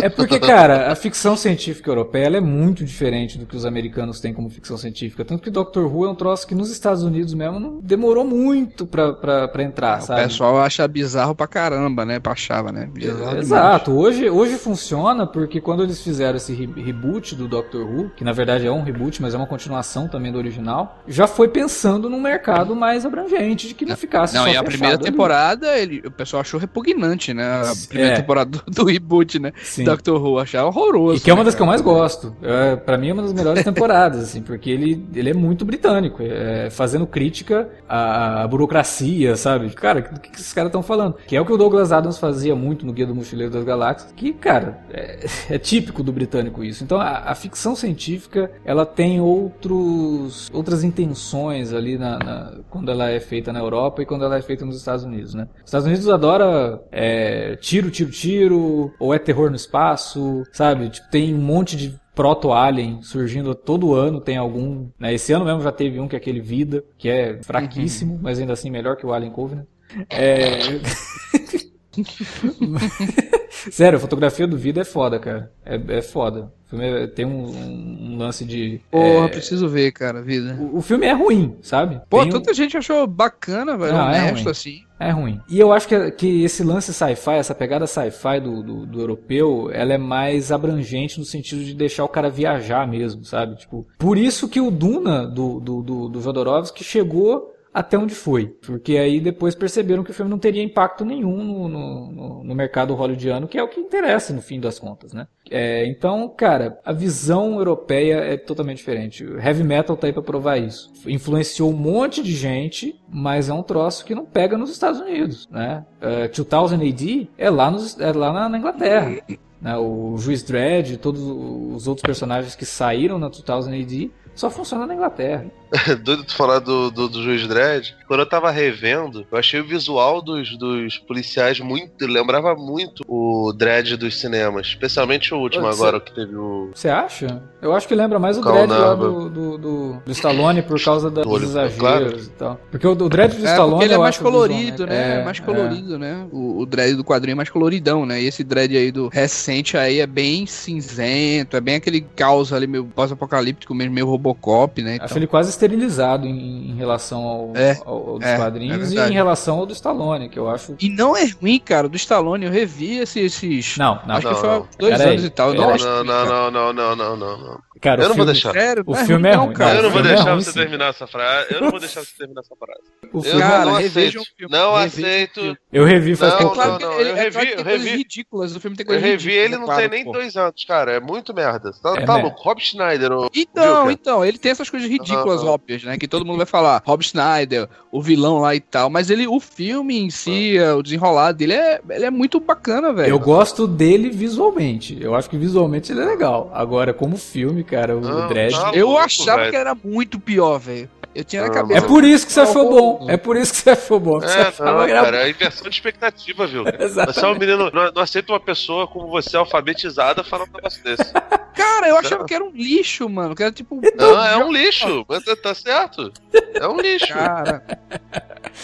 É porque, cara, a ficção científica europeia é muito diferente do que os americanos têm como ficção científica. Tanto que Doctor Who é um troço que nos Estados Unidos mesmo não demorou muito pra, pra, pra entrar, o sabe? O pessoal acha bizarro pra caramba, né? Achava, né? Bizarro Exato. Hoje, hoje funciona porque quando eles fizeram esse re reboot do Doctor Who, que na verdade é um reboot, mas é uma continuação também do original, já foi pensando num mercado mais abrangente, de que não ficasse não, só e a primeira ali. temporada ele, o pessoal achou repugnante, né? A primeira é. temporada do, do reboot, né? Sim. Doctor Who, achava horroroso. E que é uma das que eu mais gosto. É, para mim é uma das melhores temporadas, assim, porque ele, ele é muito britânico, é, fazendo crítica à, à, burocracia, sabe? Cara, o que, que esses caras estão falando? Que é o que o Douglas Adams fazia muito no Guia do Mochileiro das Galáxias, que, cara, é, é típico do britânico isso. Então a, a, ficção científica, ela tem outros, outras intenções ali na, na, quando ela é feita na Europa e quando ela é feita nos Estados Unidos, né? Os Estados Unidos adora é, tiro, tiro, tiro, ou é terror no espaço, sabe? Tipo, tem um monte de proto-alien surgindo todo ano, tem algum. Né? Esse ano mesmo já teve um que é aquele Vida, que é fraquíssimo, uhum. mas ainda assim melhor que o Alien Covenant. É. Sério, a fotografia do Vida é foda, cara. É, é foda. É, tem um, um, lance de. Porra, é... preciso ver, cara, Vida. O, o, filme é ruim, sabe? Pô, tem tanta um... gente achou bacana, velho. Não, é honesto, é assim. É ruim. E eu acho que, que esse lance sci-fi, essa pegada sci-fi do, do, do, europeu, ela é mais abrangente no sentido de deixar o cara viajar mesmo, sabe? Tipo, por isso que o Duna do, do, do, do Jodorowsky chegou até onde foi. Porque aí depois perceberam que o filme não teria impacto nenhum no, no, no mercado hollywoodiano, que é o que interessa no fim das contas, né? É, então, cara, a visão europeia é totalmente diferente. O heavy metal tá aí pra provar isso. Influenciou um monte de gente, mas é um troço que não pega nos Estados Unidos, né? Uh, 2000 AD é lá, nos, é lá na, na Inglaterra. né, o Juiz Dredd, todos os outros personagens que saíram na 2000 AD, só funciona na Inglaterra. Doido tu falar do, do, do Juiz Dredd. Quando eu tava revendo, eu achei o visual dos, dos policiais muito. Lembrava muito o Dredd dos cinemas. Especialmente o último Você- agora, que teve o. Você acha? Eu acho que lembra mais o Dredd lá do, do, do, do Stallone por causa da- Do dos exageros claro. e tal. Porque o, o Dredd do É, Stallone ele é eu mais acho colorido, visualmente- né? É, mais é. colorido, né? O, o dread do quadrinho é mais coloridão, né? E esse dread aí do recente aí é bem cinzento, é bem aquele caos ali meio pós-apocalíptico, mesmo meio Robocop, né? Acho Então, ele quase esterilizado em, em relação ao, É, ao- ao dos é, é quadrinhos e verdade. em relação ao do Stallone, que eu acho. E não é ruim, cara, do Stallone. Eu revi esse- esses. Não, não. Acho Não, que foi há não. dois Pera aí, anos e tal. Não Não, aí. não, não, não, não, não, não, não. Cara, Eu o não vou filme- deixar. Sério? O filme é ruim, cara. cara. eu não vou é deixar ruim, você sim. terminar essa frase. Eu não vou deixar você terminar essa frase. O Eu filme- Cara, não aceito. filme, Não o aceito. filme. Eu revi faz pouco Claro não, que não, ele- eu é revi, claro que eu revi. ridículas. O filme tem Eu coisas revi ridículas, ele não claro, tem nem pô. dois anos, cara. É muito merda. Tá, É tá louco. Rob Schneider, o. Então, Joker. então, ele tem essas coisas ridículas óbvias, né? Que todo mundo vai falar. Rob Schneider, o vilão lá e tal. Mas ele, o filme em si, Ah. o desenrolado dele é, ele é muito bacana, velho. Eu gosto dele visualmente. Eu acho que visualmente ele é legal. Agora, como filme, cara, o Não, Dredd. tá Eu louco, achava velho. que era muito pior, velho. Eu tinha na Ah, cabeça. É por isso que você Não, achou não, bom. não. É por isso que você achou bom. É, achava não, cara, é inversão de expectativa, viu? Exatamente. Você é um menino, não, não aceita uma pessoa como você, alfabetizada, falando um negócio desse. Cara, eu achava que era um lixo, mano. Que era tipo. Não, é um lixo, mas tá- tá certo. É um lixo. Cara.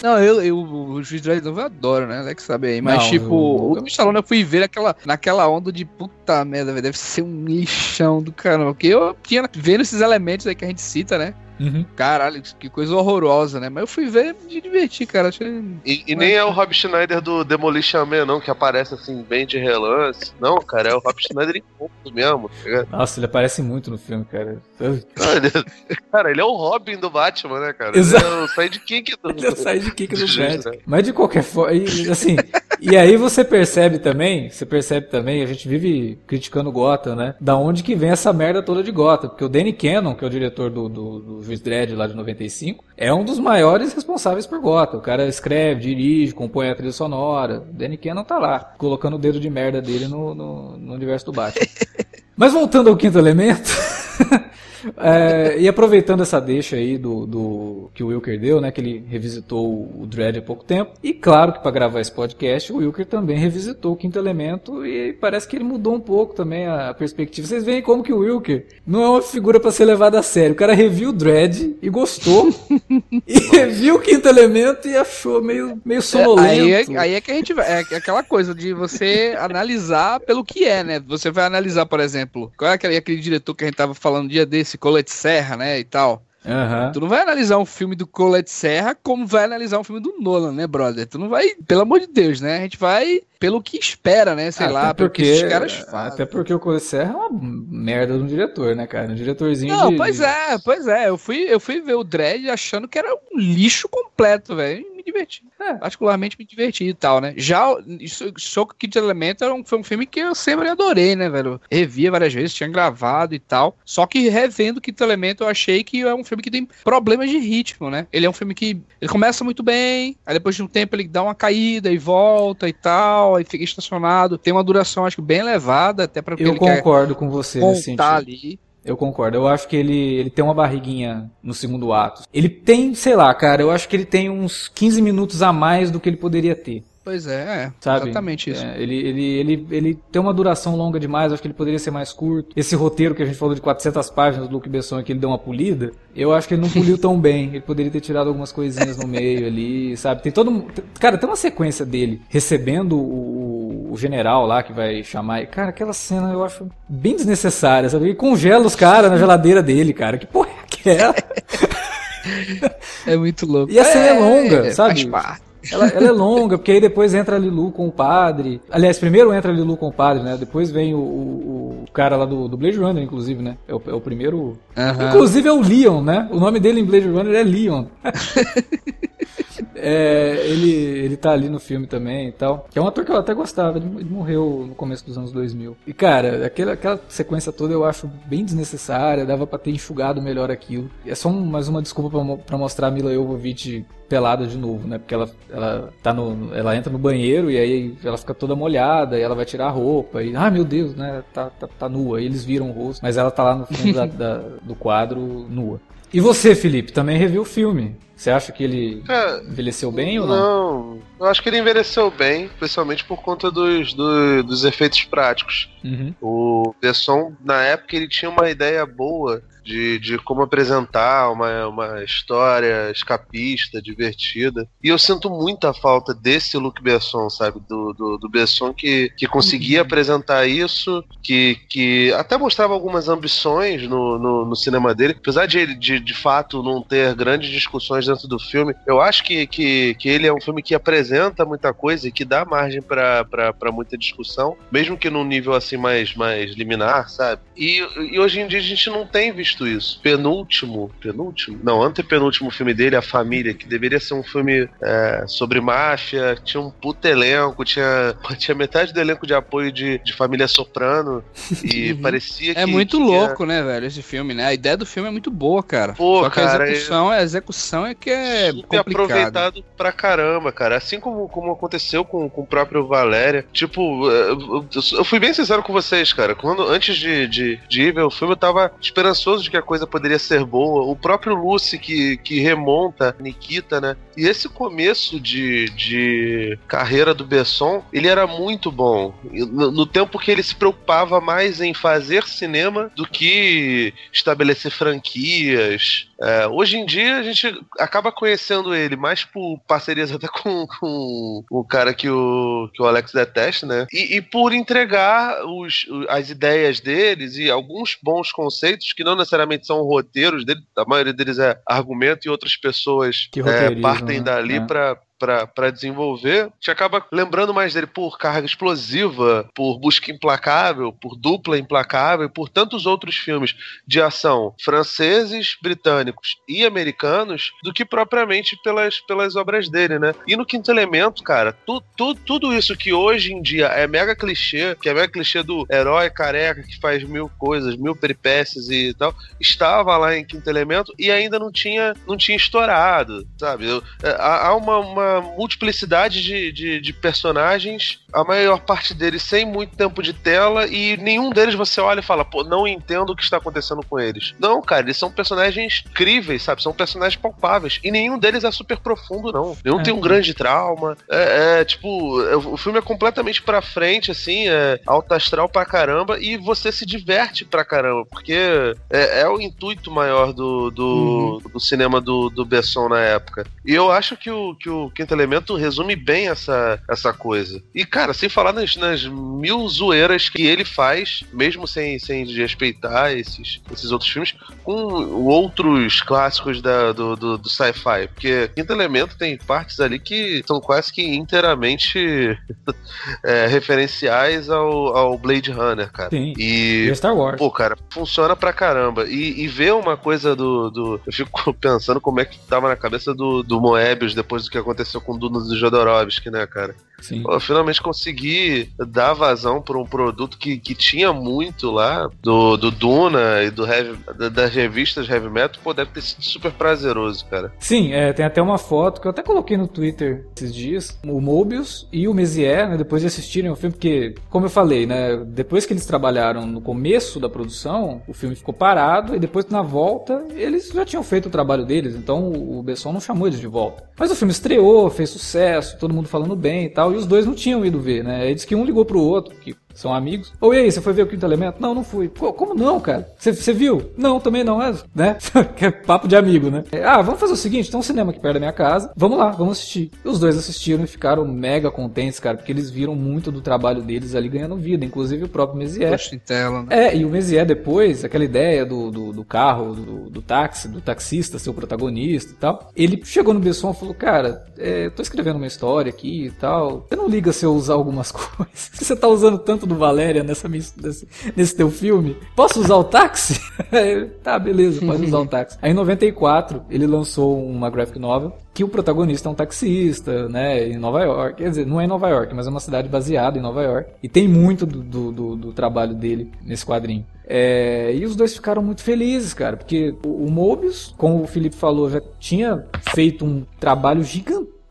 Não, eu, eu o Juiz Dredd novo eu adoro, né? Alex sabe aí. Mas, Não, tipo, eu- o Stallone eu fui ver aquela, naquela onda de puta merda, velho. Deve ser um lixão do caramba. Porque eu tinha vendo esses elementos aí que a gente cita, né? Uhum. Caralho, que coisa horrorosa, né? Mas eu fui ver e me diverti, cara. Achei. E, e nem é o Rob Schneider do Demolition Man, não, que aparece assim, bem de relance. Não, cara, é o Rob Schneider em ponto mesmo. tá? Nossa, ele aparece muito no filme, cara. Ele, cara, ele é o Robin do Batman, né, cara? Exato. Ele é o sidekick do. Ele é o sidekick do do Dredd. Dredd. Mas de qualquer forma, assim, e aí você percebe também, você percebe também, a gente vive criticando Gotham, né? Da onde que vem essa merda toda de Gotham? Porque o Danny Cannon, que é o diretor do, do, do Juiz Dredd lá de 95, é um dos maiores responsáveis por Gotham. O cara escreve, dirige, compõe a trilha sonora. O Danny Cannon tá lá, colocando o dedo de merda dele no, no, no universo do Batman. Mas voltando ao quinto elemento. é, e aproveitando essa deixa aí do, do que o Wilker deu, né? Que ele revisitou o Dredd há pouco tempo. E claro que para gravar esse podcast, o Wilker também revisitou o quinto elemento e parece que ele mudou um pouco também a perspectiva. Vocês veem como que o Wilker não é uma figura para ser levada a sério. O cara reviu o Dredd e gostou. e reviu o quinto elemento e achou meio, meio sonolento. Aí é, aí é que a gente vai. É aquela coisa de você analisar pelo que é, né? Você vai analisar, por exemplo, qual é aquele, aquele diretor que a gente tava falando dia desse, Colette Serra, né? E tal. Aham. Tu não vai analisar um filme do Colette Serra como vai analisar um filme do Nolan, né, brother? Tu não vai, pelo amor de Deus, né? A gente vai pelo que espera, né? Sei Até lá, pelo que esses caras fazem. Até porque o Cole Serra é uma merda de um diretor, né, cara? Um diretorzinho Não, de... pois é, pois é. Eu fui, eu fui ver o Dredd achando que era um lixo completo, velho. Diverti. É. Particularmente me diverti e tal, né? Já Soco Kid Elemento era um, foi um filme que eu sempre adorei, né, velho? Revia várias vezes, tinha gravado e tal. Só que revendo Quinto Elemento, eu achei que é um filme que tem problemas de ritmo, né? Ele é um filme que ele começa muito bem, aí depois de um tempo ele dá uma caída e volta e tal, aí fica estacionado. Tem uma duração, acho que bem elevada, até para Eu ele quer concordo com você nesse sentido. contar ali. Eu concordo. Eu acho que ele, ele tem uma barriguinha no segundo ato. Ele tem, sei lá, cara, eu acho que ele tem uns 15 minutos a mais do que ele poderia ter. Pois é, é Sabe? exatamente isso. É, ele, ele, ele, ele tem uma duração longa demais, acho que ele poderia ser mais curto. Esse roteiro que a gente falou de 400 páginas do Luke Besson que ele deu uma polida, eu acho que ele não poliu tão bem. Ele poderia ter tirado algumas coisinhas no meio ali, sabe? Tem todo. Cara, tem uma sequência dele recebendo o, o general lá que vai chamar. e, Cara, aquela cena eu acho bem desnecessária, sabe? Ele congela os caras na geladeira dele, cara. Que porra é aquela? É muito louco. E a cena é longa, sabe? Faz parte. Ela, ela é longa, porque aí depois entra a Lilu com o padre. Aliás, primeiro entra a Lilu com o padre, né? Depois vem o, o, o cara lá do, do Blade Runner, inclusive, né? É o, é o primeiro. Aham. Inclusive é o Leon, né? O nome dele em Blade Runner é Leon. É, ele, ele tá ali no filme também e tal. Que é um ator que eu até gostava, ele, morreu no começo dos anos 2000. E cara, aquela, aquela sequência toda eu acho bem desnecessária, dava pra ter enxugado melhor aquilo. É só um- mais uma desculpa pra mostrar a Mila Jovovich pelada de novo, né? Porque ela, ela, tá no, ela entra no banheiro e aí ela fica toda molhada e ela vai tirar a roupa e, ah, meu Deus, né? Tá, tá, tá nua. E eles viram o rosto, mas ela tá lá no fundo da, da, do quadro nua. E você, Felipe, também reviu o filme. Você acha que ele é, envelheceu bem ou não? Não, eu acho que ele envelheceu bem, principalmente por conta dos, do, dos efeitos práticos. Uhum. O Besson, na época, ele tinha uma ideia boa de, de como apresentar uma, uma história escapista, divertida. E eu sinto muita falta desse Luc Besson, sabe? Do, do, do Besson que, que conseguia uhum. apresentar isso, que, que até mostrava algumas ambições no, no, no cinema dele. Apesar de ele, de, de fato, não ter grandes discussões dentro do filme, eu acho que, que, que ele é um filme que apresenta muita coisa e que dá margem para muita discussão, mesmo que num nível assim mais, mais liminar, sabe? E, e hoje em dia a gente não tem visto visto isso. Penúltimo, penúltimo? Não, antepenúltimo filme dele, A Família, que deveria ser um filme é, sobre máfia, tinha um puto elenco, tinha, tinha metade do elenco de apoio de, de família soprano e uhum. parecia é que. É muito louco, né, velho, esse filme, né? A ideia do filme é muito boa, cara. Pô, Só cara, a execução, é... a execução é que é complicado. aproveitado pra caramba, cara. Assim como, como aconteceu com, com o próprio Valéria. Tipo, é, eu, eu fui bem sincero com vocês, cara. Quando, antes de, de, de ir ver o filme, eu tava esperançoso de que a coisa poderia ser boa. O próprio Lucy que, que remonta Nikita, né? E esse começo de, de carreira do Besson, ele era muito bom. No, no tempo que ele se preocupava mais em fazer cinema do que estabelecer franquias, é, hoje em dia a gente acaba conhecendo ele mais por parcerias até com, com o cara que o, que o Alex detesta, né? E, e, por entregar os, as ideias deles e alguns bons conceitos que não necessariamente são roteiros dele, a maioria deles é argumento e outras pessoas é, partem né? dali é. para para desenvolver, gente acaba lembrando mais dele por carga explosiva, por busca implacável, por dupla implacável, por tantos outros filmes de ação franceses, britânicos e americanos do que propriamente pelas, pelas obras dele, né? E no Quinto Elemento, cara, tu, tu, tudo isso que hoje em dia é mega clichê, que é mega clichê do herói careca que faz mil coisas, mil peripécias e tal, estava lá em Quinto Elemento e ainda não tinha, não tinha estourado, sabe? É, há uma, uma multiplicidade de, de, de, personagens, a maior parte deles sem muito tempo de tela, e nenhum deles você olha e fala, pô, não entendo o que está acontecendo com eles. Não, cara, eles são personagens críveis, sabe? São personagens palpáveis. E nenhum deles é super profundo, não. Nenhum é. tem um grande trauma. É, é tipo, é, o filme é completamente pra frente, assim, é alto astral pra caramba, e você se diverte pra caramba, porque é, é o intuito maior do, do, uhum. do cinema do, do Besson na época. E eu acho que o, que o Quinto Elemento resume bem essa, essa coisa. E, cara, sem falar nas, nas mil zoeiras que ele faz, mesmo sem, sem respeitar esses, esses outros filmes, com outros clássicos da, do, do, do sci-fi. Porque Quinto Elemento tem partes ali que são quase que inteiramente é, referenciais ao, ao Blade Runner, cara. Sim. E, e Star Wars. Pô, cara, funciona pra caramba. E, e ver uma coisa do, do. Eu fico pensando como é que tava na cabeça do, do Moebius depois do que aconteceu aconteceu com Duna do Jodorowsky, né, cara? Sim. Pô, finalmente consegui dar vazão para um produto que, que tinha muito lá, do, do Duna e do heavy, das revistas Heavy Metal, pô, deve ter sido super prazeroso, cara. Sim, é, tem até uma foto que eu até coloquei no Twitter esses dias, o Mobius e o Mézières, né, depois de assistirem o filme, porque, como eu falei, né, depois que eles trabalharam no começo da produção, o filme ficou parado e depois na volta eles já tinham feito o trabalho deles, então o Besson não chamou eles de volta. Mas o filme estreou, fez sucesso, todo mundo falando bem e tal, e os dois não tinham ido ver, né? Aí que um ligou pro outro, que são amigos. Ou e aí, você foi ver o quinto elemento? Não, não fui. Como não, cara? Você viu? Não, também não, é, né? é papo de amigo, né? Ah, vamos fazer o seguinte: tem um cinema aqui perto da minha casa, vamos lá, vamos assistir. E os dois assistiram e ficaram mega contentes, cara, porque eles viram muito do trabalho deles ali ganhando vida, inclusive o próprio Mézières. Tela, né? É, e o Mézières depois, aquela ideia do, do, do carro, do, do, táxi, do taxista ser o protagonista e tal, ele chegou no Besson e falou: Cara, é, tô escrevendo uma história aqui e tal, você não liga se eu usar algumas coisas. Se você tá usando tanto do Valéria nessa, nesse, nesse teu filme? Posso usar o táxi? tá, beleza, pode usar o táxi. Aí em 94, ele lançou uma graphic novel que o protagonista é um taxista, né, em Nova York. Quer dizer, não é em Nova York, mas é uma cidade baseada em Nova York. E tem muito do, do, do, do trabalho dele nesse quadrinho. É, e os dois ficaram muito felizes, cara, porque o, o Mobius, como o Felipe falou, já tinha feito um trabalho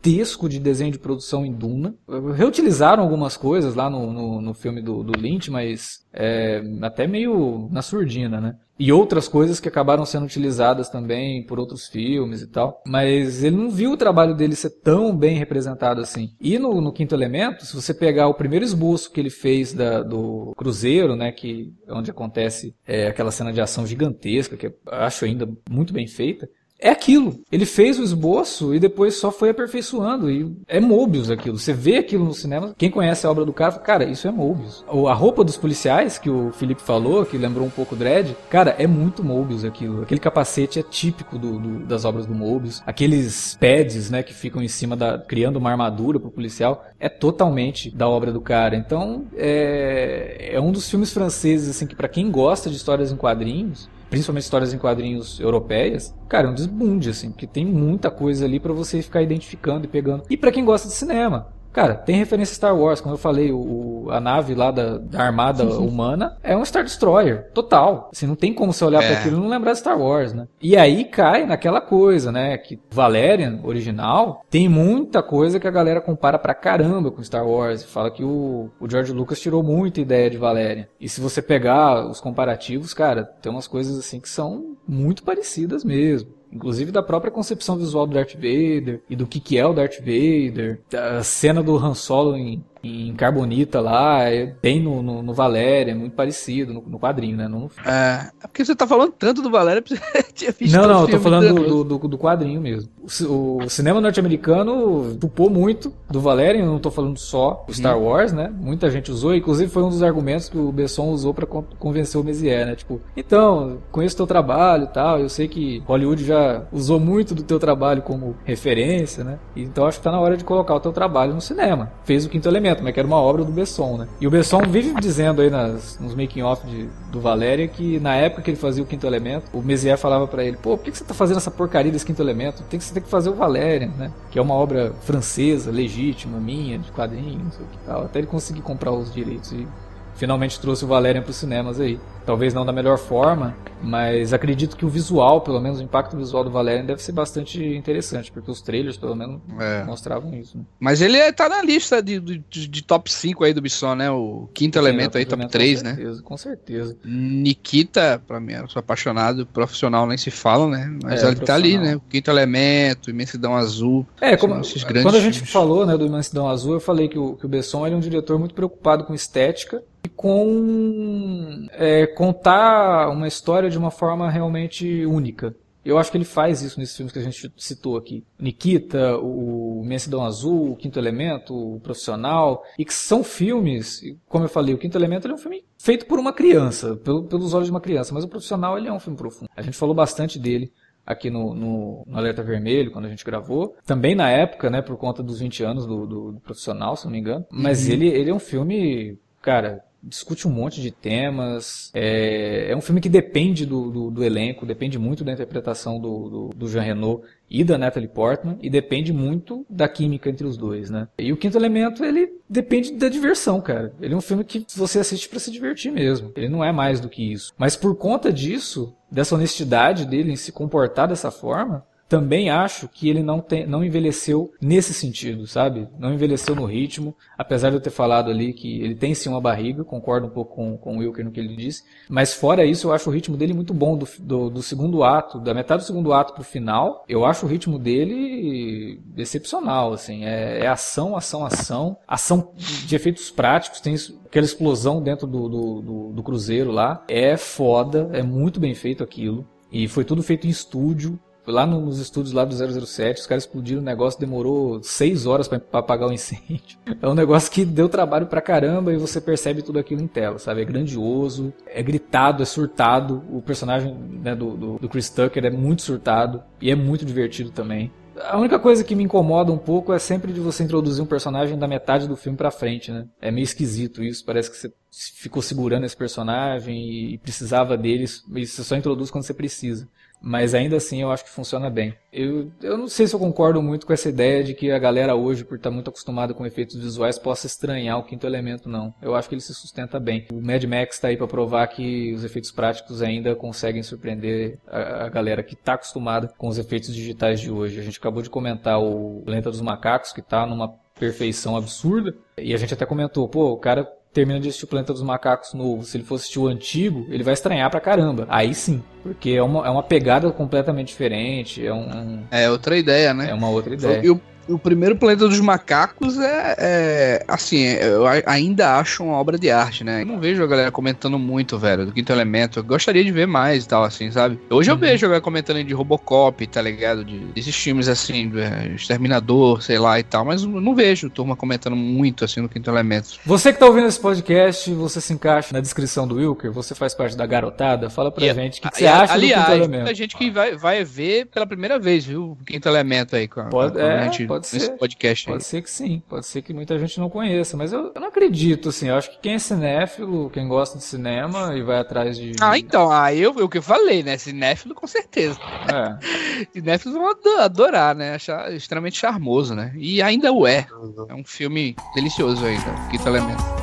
gigantesco de desenho de produção em Duna. Reutilizaram algumas coisas lá no, no, no filme do, do Lynch, mas é, até meio na surdina, né? E outras coisas que acabaram sendo utilizadas também por outros filmes e tal. Mas ele não viu o trabalho dele ser tão bem representado assim. E no, no Quinto Elemento, se você pegar o primeiro esboço que ele fez da, do Cruzeiro, né? Que, é onde acontece é, aquela cena de ação gigantesca, que acho ainda muito bem feita é aquilo. Ele fez o esboço e depois só foi aperfeiçoando. E é Mobius aquilo. Você vê aquilo no cinema. Quem conhece a obra do cara, fala, cara, isso é Mobius. A roupa dos policiais, que o Felipe falou, que lembrou um pouco Dredd, cara, é muito Mobius aquilo. Aquele capacete é típico do, do, das obras do Mobius. Aqueles pads, né, que ficam em cima da. criando uma armadura pro policial, é totalmente da obra do cara. Então, é, é um dos filmes franceses, assim, que para quem gosta de histórias em quadrinhos, principalmente histórias em quadrinhos europeias, cara, é um desbunde, assim, porque tem muita coisa ali para você ficar identificando e pegando. E para quem gosta de cinema, Cara, tem referência a Star Wars, como eu falei, o, a nave lá da, da armada humana é um Star Destroyer, total. Assim, não tem como você olhar é. para aquilo e não lembrar de Star Wars, né? E aí cai naquela coisa, né, que Valerian, original, tem muita coisa que a galera compara pra caramba com Star Wars. Fala que o, o George Lucas tirou muita ideia de Valerian. E se você pegar os comparativos, cara, tem umas coisas assim que são muito parecidas mesmo inclusive da própria concepção visual do Darth Vader e do que, que é o Darth Vader, a cena do Han Solo em, em Carbonita lá, é bem no, no, no Valéria, é muito parecido no, no quadrinho, né? Não é, é, porque você tá falando tanto do Valéria, você tinha visto Não, não, eu tô falando do, do, do, quadrinho mesmo. O, o cinema norte-americano tupou muito do Valéria, eu não tô falando só o Star uhum. Wars, né? Muita gente usou, inclusive foi um dos argumentos que o Besson usou para convencer o Mézières, né? Tipo, então, conheço teu trabalho e tal, eu sei que Hollywood já usou muito do teu trabalho como referência, né? Então acho que tá na hora de colocar o teu trabalho no cinema. Fez o quinto elemento mas que era uma obra do Besson, né? E o Besson vive dizendo aí nas, nos making-off do Valéria que na época que ele fazia o Quinto Elemento, o Mézières falava para ele, pô, por que, que, você tá fazendo essa porcaria desse Quinto Elemento? Tem que, você tem que fazer o Valéria, né? Que é uma obra francesa, legítima, minha, de quadrinhos, e tal. Até ele conseguir comprar os direitos e finalmente trouxe o Valerian para os cinemas aí. Talvez não da melhor forma, mas acredito que o visual, pelo menos o impacto visual do Valerian deve ser bastante interessante, porque os trailers, pelo menos, é. mostravam isso. Né? Mas ele é, tá na lista de, de, de, top 5 aí do Bisson, né? O quinto Sim, elemento aí, top 3, né? Certeza, com certeza. Nikita, pra mim, eu sou apaixonado, profissional nem se fala, né? Mas é, ele tá ali, né? O quinto elemento, Imensidão Azul. É, como, quando a gente filmes. falou, né, do Imensidão Azul, eu falei que o, que o Besson é um diretor muito preocupado com estética e com é, contar uma história de uma forma realmente única. Eu acho que ele faz isso nesses filmes que a gente citou aqui. Nikita, o Mensidão Azul, o Quinto Elemento, o Profissional, e que são filmes, como eu falei, o Quinto Elemento é um filme feito por uma criança, pelo, pelos olhos de uma criança, mas o Profissional ele é um filme profundo. A gente falou bastante dele aqui no, no, no, Alerta Vermelho, quando a gente gravou. Também na época, né, por conta dos 20 anos do, do, do Profissional, se não me engano. Mas uhum. ele, ele é um filme, cara, discute um monte de temas. É, é um filme que depende do, do, do, elenco, depende muito da interpretação do, do, do Jean Renault e da Natalie Portman e depende muito da química entre os dois, né? E o Quinto Elemento, ele depende da diversão, cara. Ele é um filme que você assiste para se divertir mesmo. Ele não é mais do que isso. Mas por conta disso, dessa honestidade dele em se comportar dessa forma, também acho que ele não, tem, não envelheceu nesse sentido, sabe? Não envelheceu no ritmo, apesar de eu ter falado ali que ele tem sim uma barriga, concordo um pouco com, com o Wilker no que ele disse, mas fora isso eu acho o ritmo dele muito bom do, do, do segundo ato, da metade do segundo ato pro final, eu acho o ritmo dele excepcional, assim, é, é ação, ação, ação, ação de efeitos práticos, tem aquela explosão dentro do, do, do, do cruzeiro lá, é foda, é muito bem feito aquilo, e foi tudo feito em estúdio, lá nos estúdios lá do 007, os caras explodiram o negócio, demorou seis horas para apagar o incêndio. É um negócio que deu trabalho pra caramba e você percebe tudo aquilo em tela, sabe? É grandioso, é gritado, é surtado. O personagem né, do, do, do Chris Tucker é muito surtado e é muito divertido também A única coisa que me incomoda um pouco é sempre de você introduzir um personagem da metade do filme pra frente, né? É meio esquisito isso. Parece que você ficou segurando esse personagem e precisava deles, e você só introduz quando você precisa. Mas ainda assim eu acho que funciona bem. Eu, eu não sei se eu concordo muito com essa ideia de que a galera hoje, por estar muito acostumada com efeitos visuais, possa estranhar o quinto elemento, não. Eu acho que ele se sustenta bem. O Mad Max está aí para provar que os efeitos práticos ainda conseguem surpreender a, a galera que está acostumada com os efeitos digitais de hoje. A gente acabou de comentar o Planeta dos Macacos, que está numa perfeição absurda. E a gente até comentou, pô, o cara termina de assistir o Planeta dos Macacos novo, se ele for assistir o antigo, ele vai estranhar pra caramba. Aí sim. Porque é uma, é uma pegada completamente diferente. É um. É outra ideia, né? É uma outra ideia. Eu, o primeiro Planeta dos Macacos é, é, assim, eu ainda acho uma obra de arte, né? Eu não vejo a galera comentando muito, velho, do Quinto Elemento. Eu gostaria de ver mais e tal, assim, sabe? Hoje eu uhum. vejo a galera comentando de Robocop, tá ligado? De, desses filmes, assim, é, Exterminador, sei lá e tal, mas eu não vejo turma comentando muito, assim, no Quinto Elemento. Você que tá ouvindo esse podcast, você se encaixa na descrição do Wilker, você faz parte da garotada, fala pra e, gente o que, que você acha aliás, do Quinto Elemento. Aliás, gente que vai, vai ver pela primeira vez, viu? O Quinto Elemento aí. Com a, pode, com a é, gente, pode ser. podcast Pode ser que sim, pode ser que muita gente não conheça, mas eu, eu, não acredito, assim, eu acho que quem é cinéfilo, quem gosta de cinema e vai atrás de... Ah, então, aí eu, eu que eu falei, né, cinéfilo com certeza. É. cinéfilos vão adorar, né, achar extremamente charmoso, né, e ainda o é, é um filme delicioso ainda, Quinto Elemento.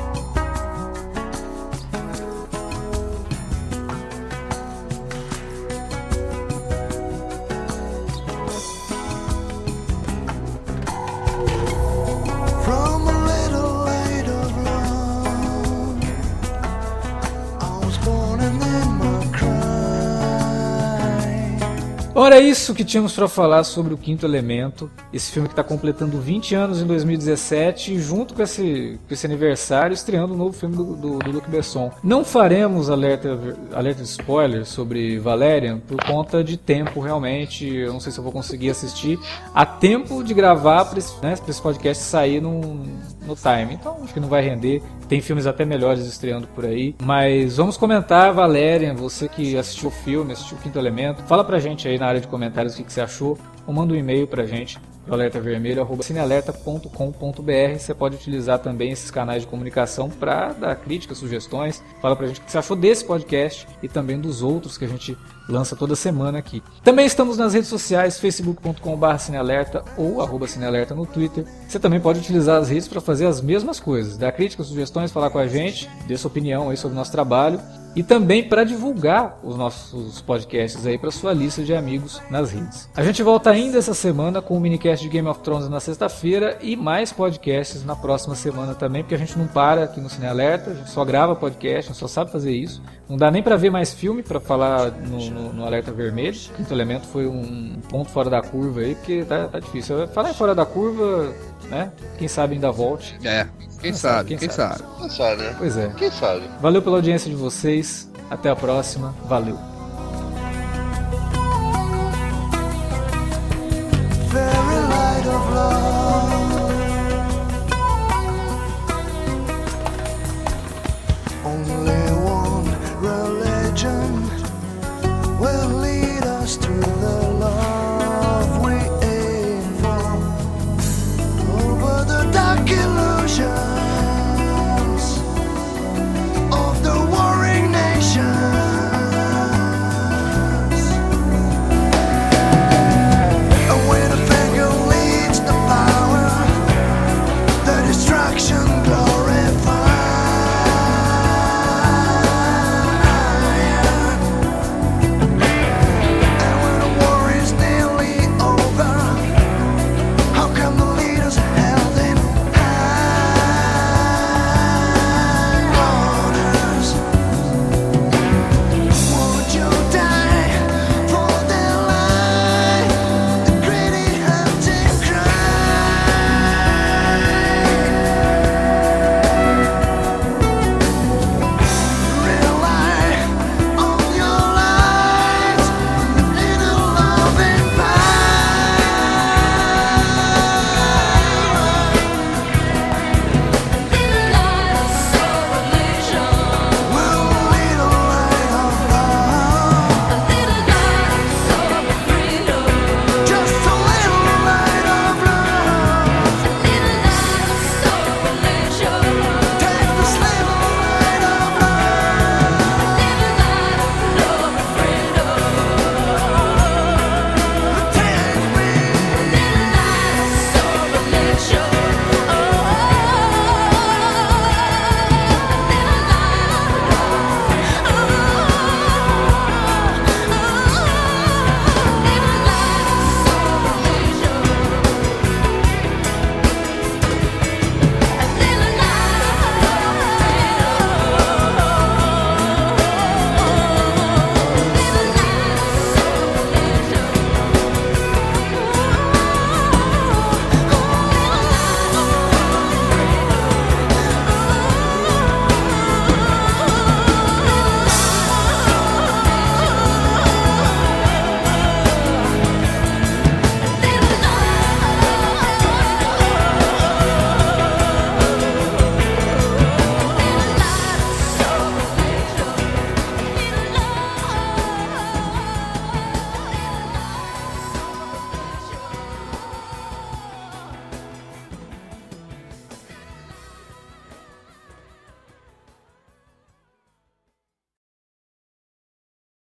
Ora, é isso que tínhamos para falar sobre o Quinto Elemento, esse filme que está completando 20 anos em 2017, e junto com esse, com esse aniversário, estreando um novo filme do, do, do Luc Besson. Não faremos alerta, alerta de spoiler sobre Valerian por conta de tempo, realmente. Eu não sei se eu vou conseguir assistir a tempo de gravar para esse, né, esse podcast sair no, no time. Então acho que não vai render. Tem filmes até melhores estreando por aí. Mas vamos comentar, Valerian, você que assistiu o filme, assistiu o Quinto Elemento. Fala pra gente aí na área de comentários o que, que você achou. Ou manda um e-mail pra gente alertavermelho.cinealerta.com.br. Você pode utilizar também esses canais de comunicação para dar críticas, sugestões. Fala pra gente o que você achou desse podcast e também dos outros que a gente lança toda semana aqui. Também estamos nas redes sociais, facebook.com.br cinealerta ou arroba cinealerta no Twitter. Você também pode utilizar as redes para fazer as mesmas coisas, dar críticas, sugestões, falar com a gente, dê sua opinião aí sobre o nosso trabalho e também para divulgar os nossos podcasts aí para sua lista de amigos nas redes. A gente volta ainda essa semana com o minicast de Game of Thrones na sexta-feira e mais podcasts na próxima semana também, porque a gente não para aqui no Cine Alerta, a gente só grava podcast, a gente só sabe fazer isso. Não dá nem para ver mais filme para falar no, no, no, alerta vermelho. O quinto elemento foi um ponto fora da curva aí, porque tá, tá difícil. Falar em fora da curva, né? Quem sabe ainda volte. É, quem, sabe, quem, sabe. Quem sabe, né? Pois é. Quem sabe. Valeu pela audiência de vocês. Até a próxima. Valeu.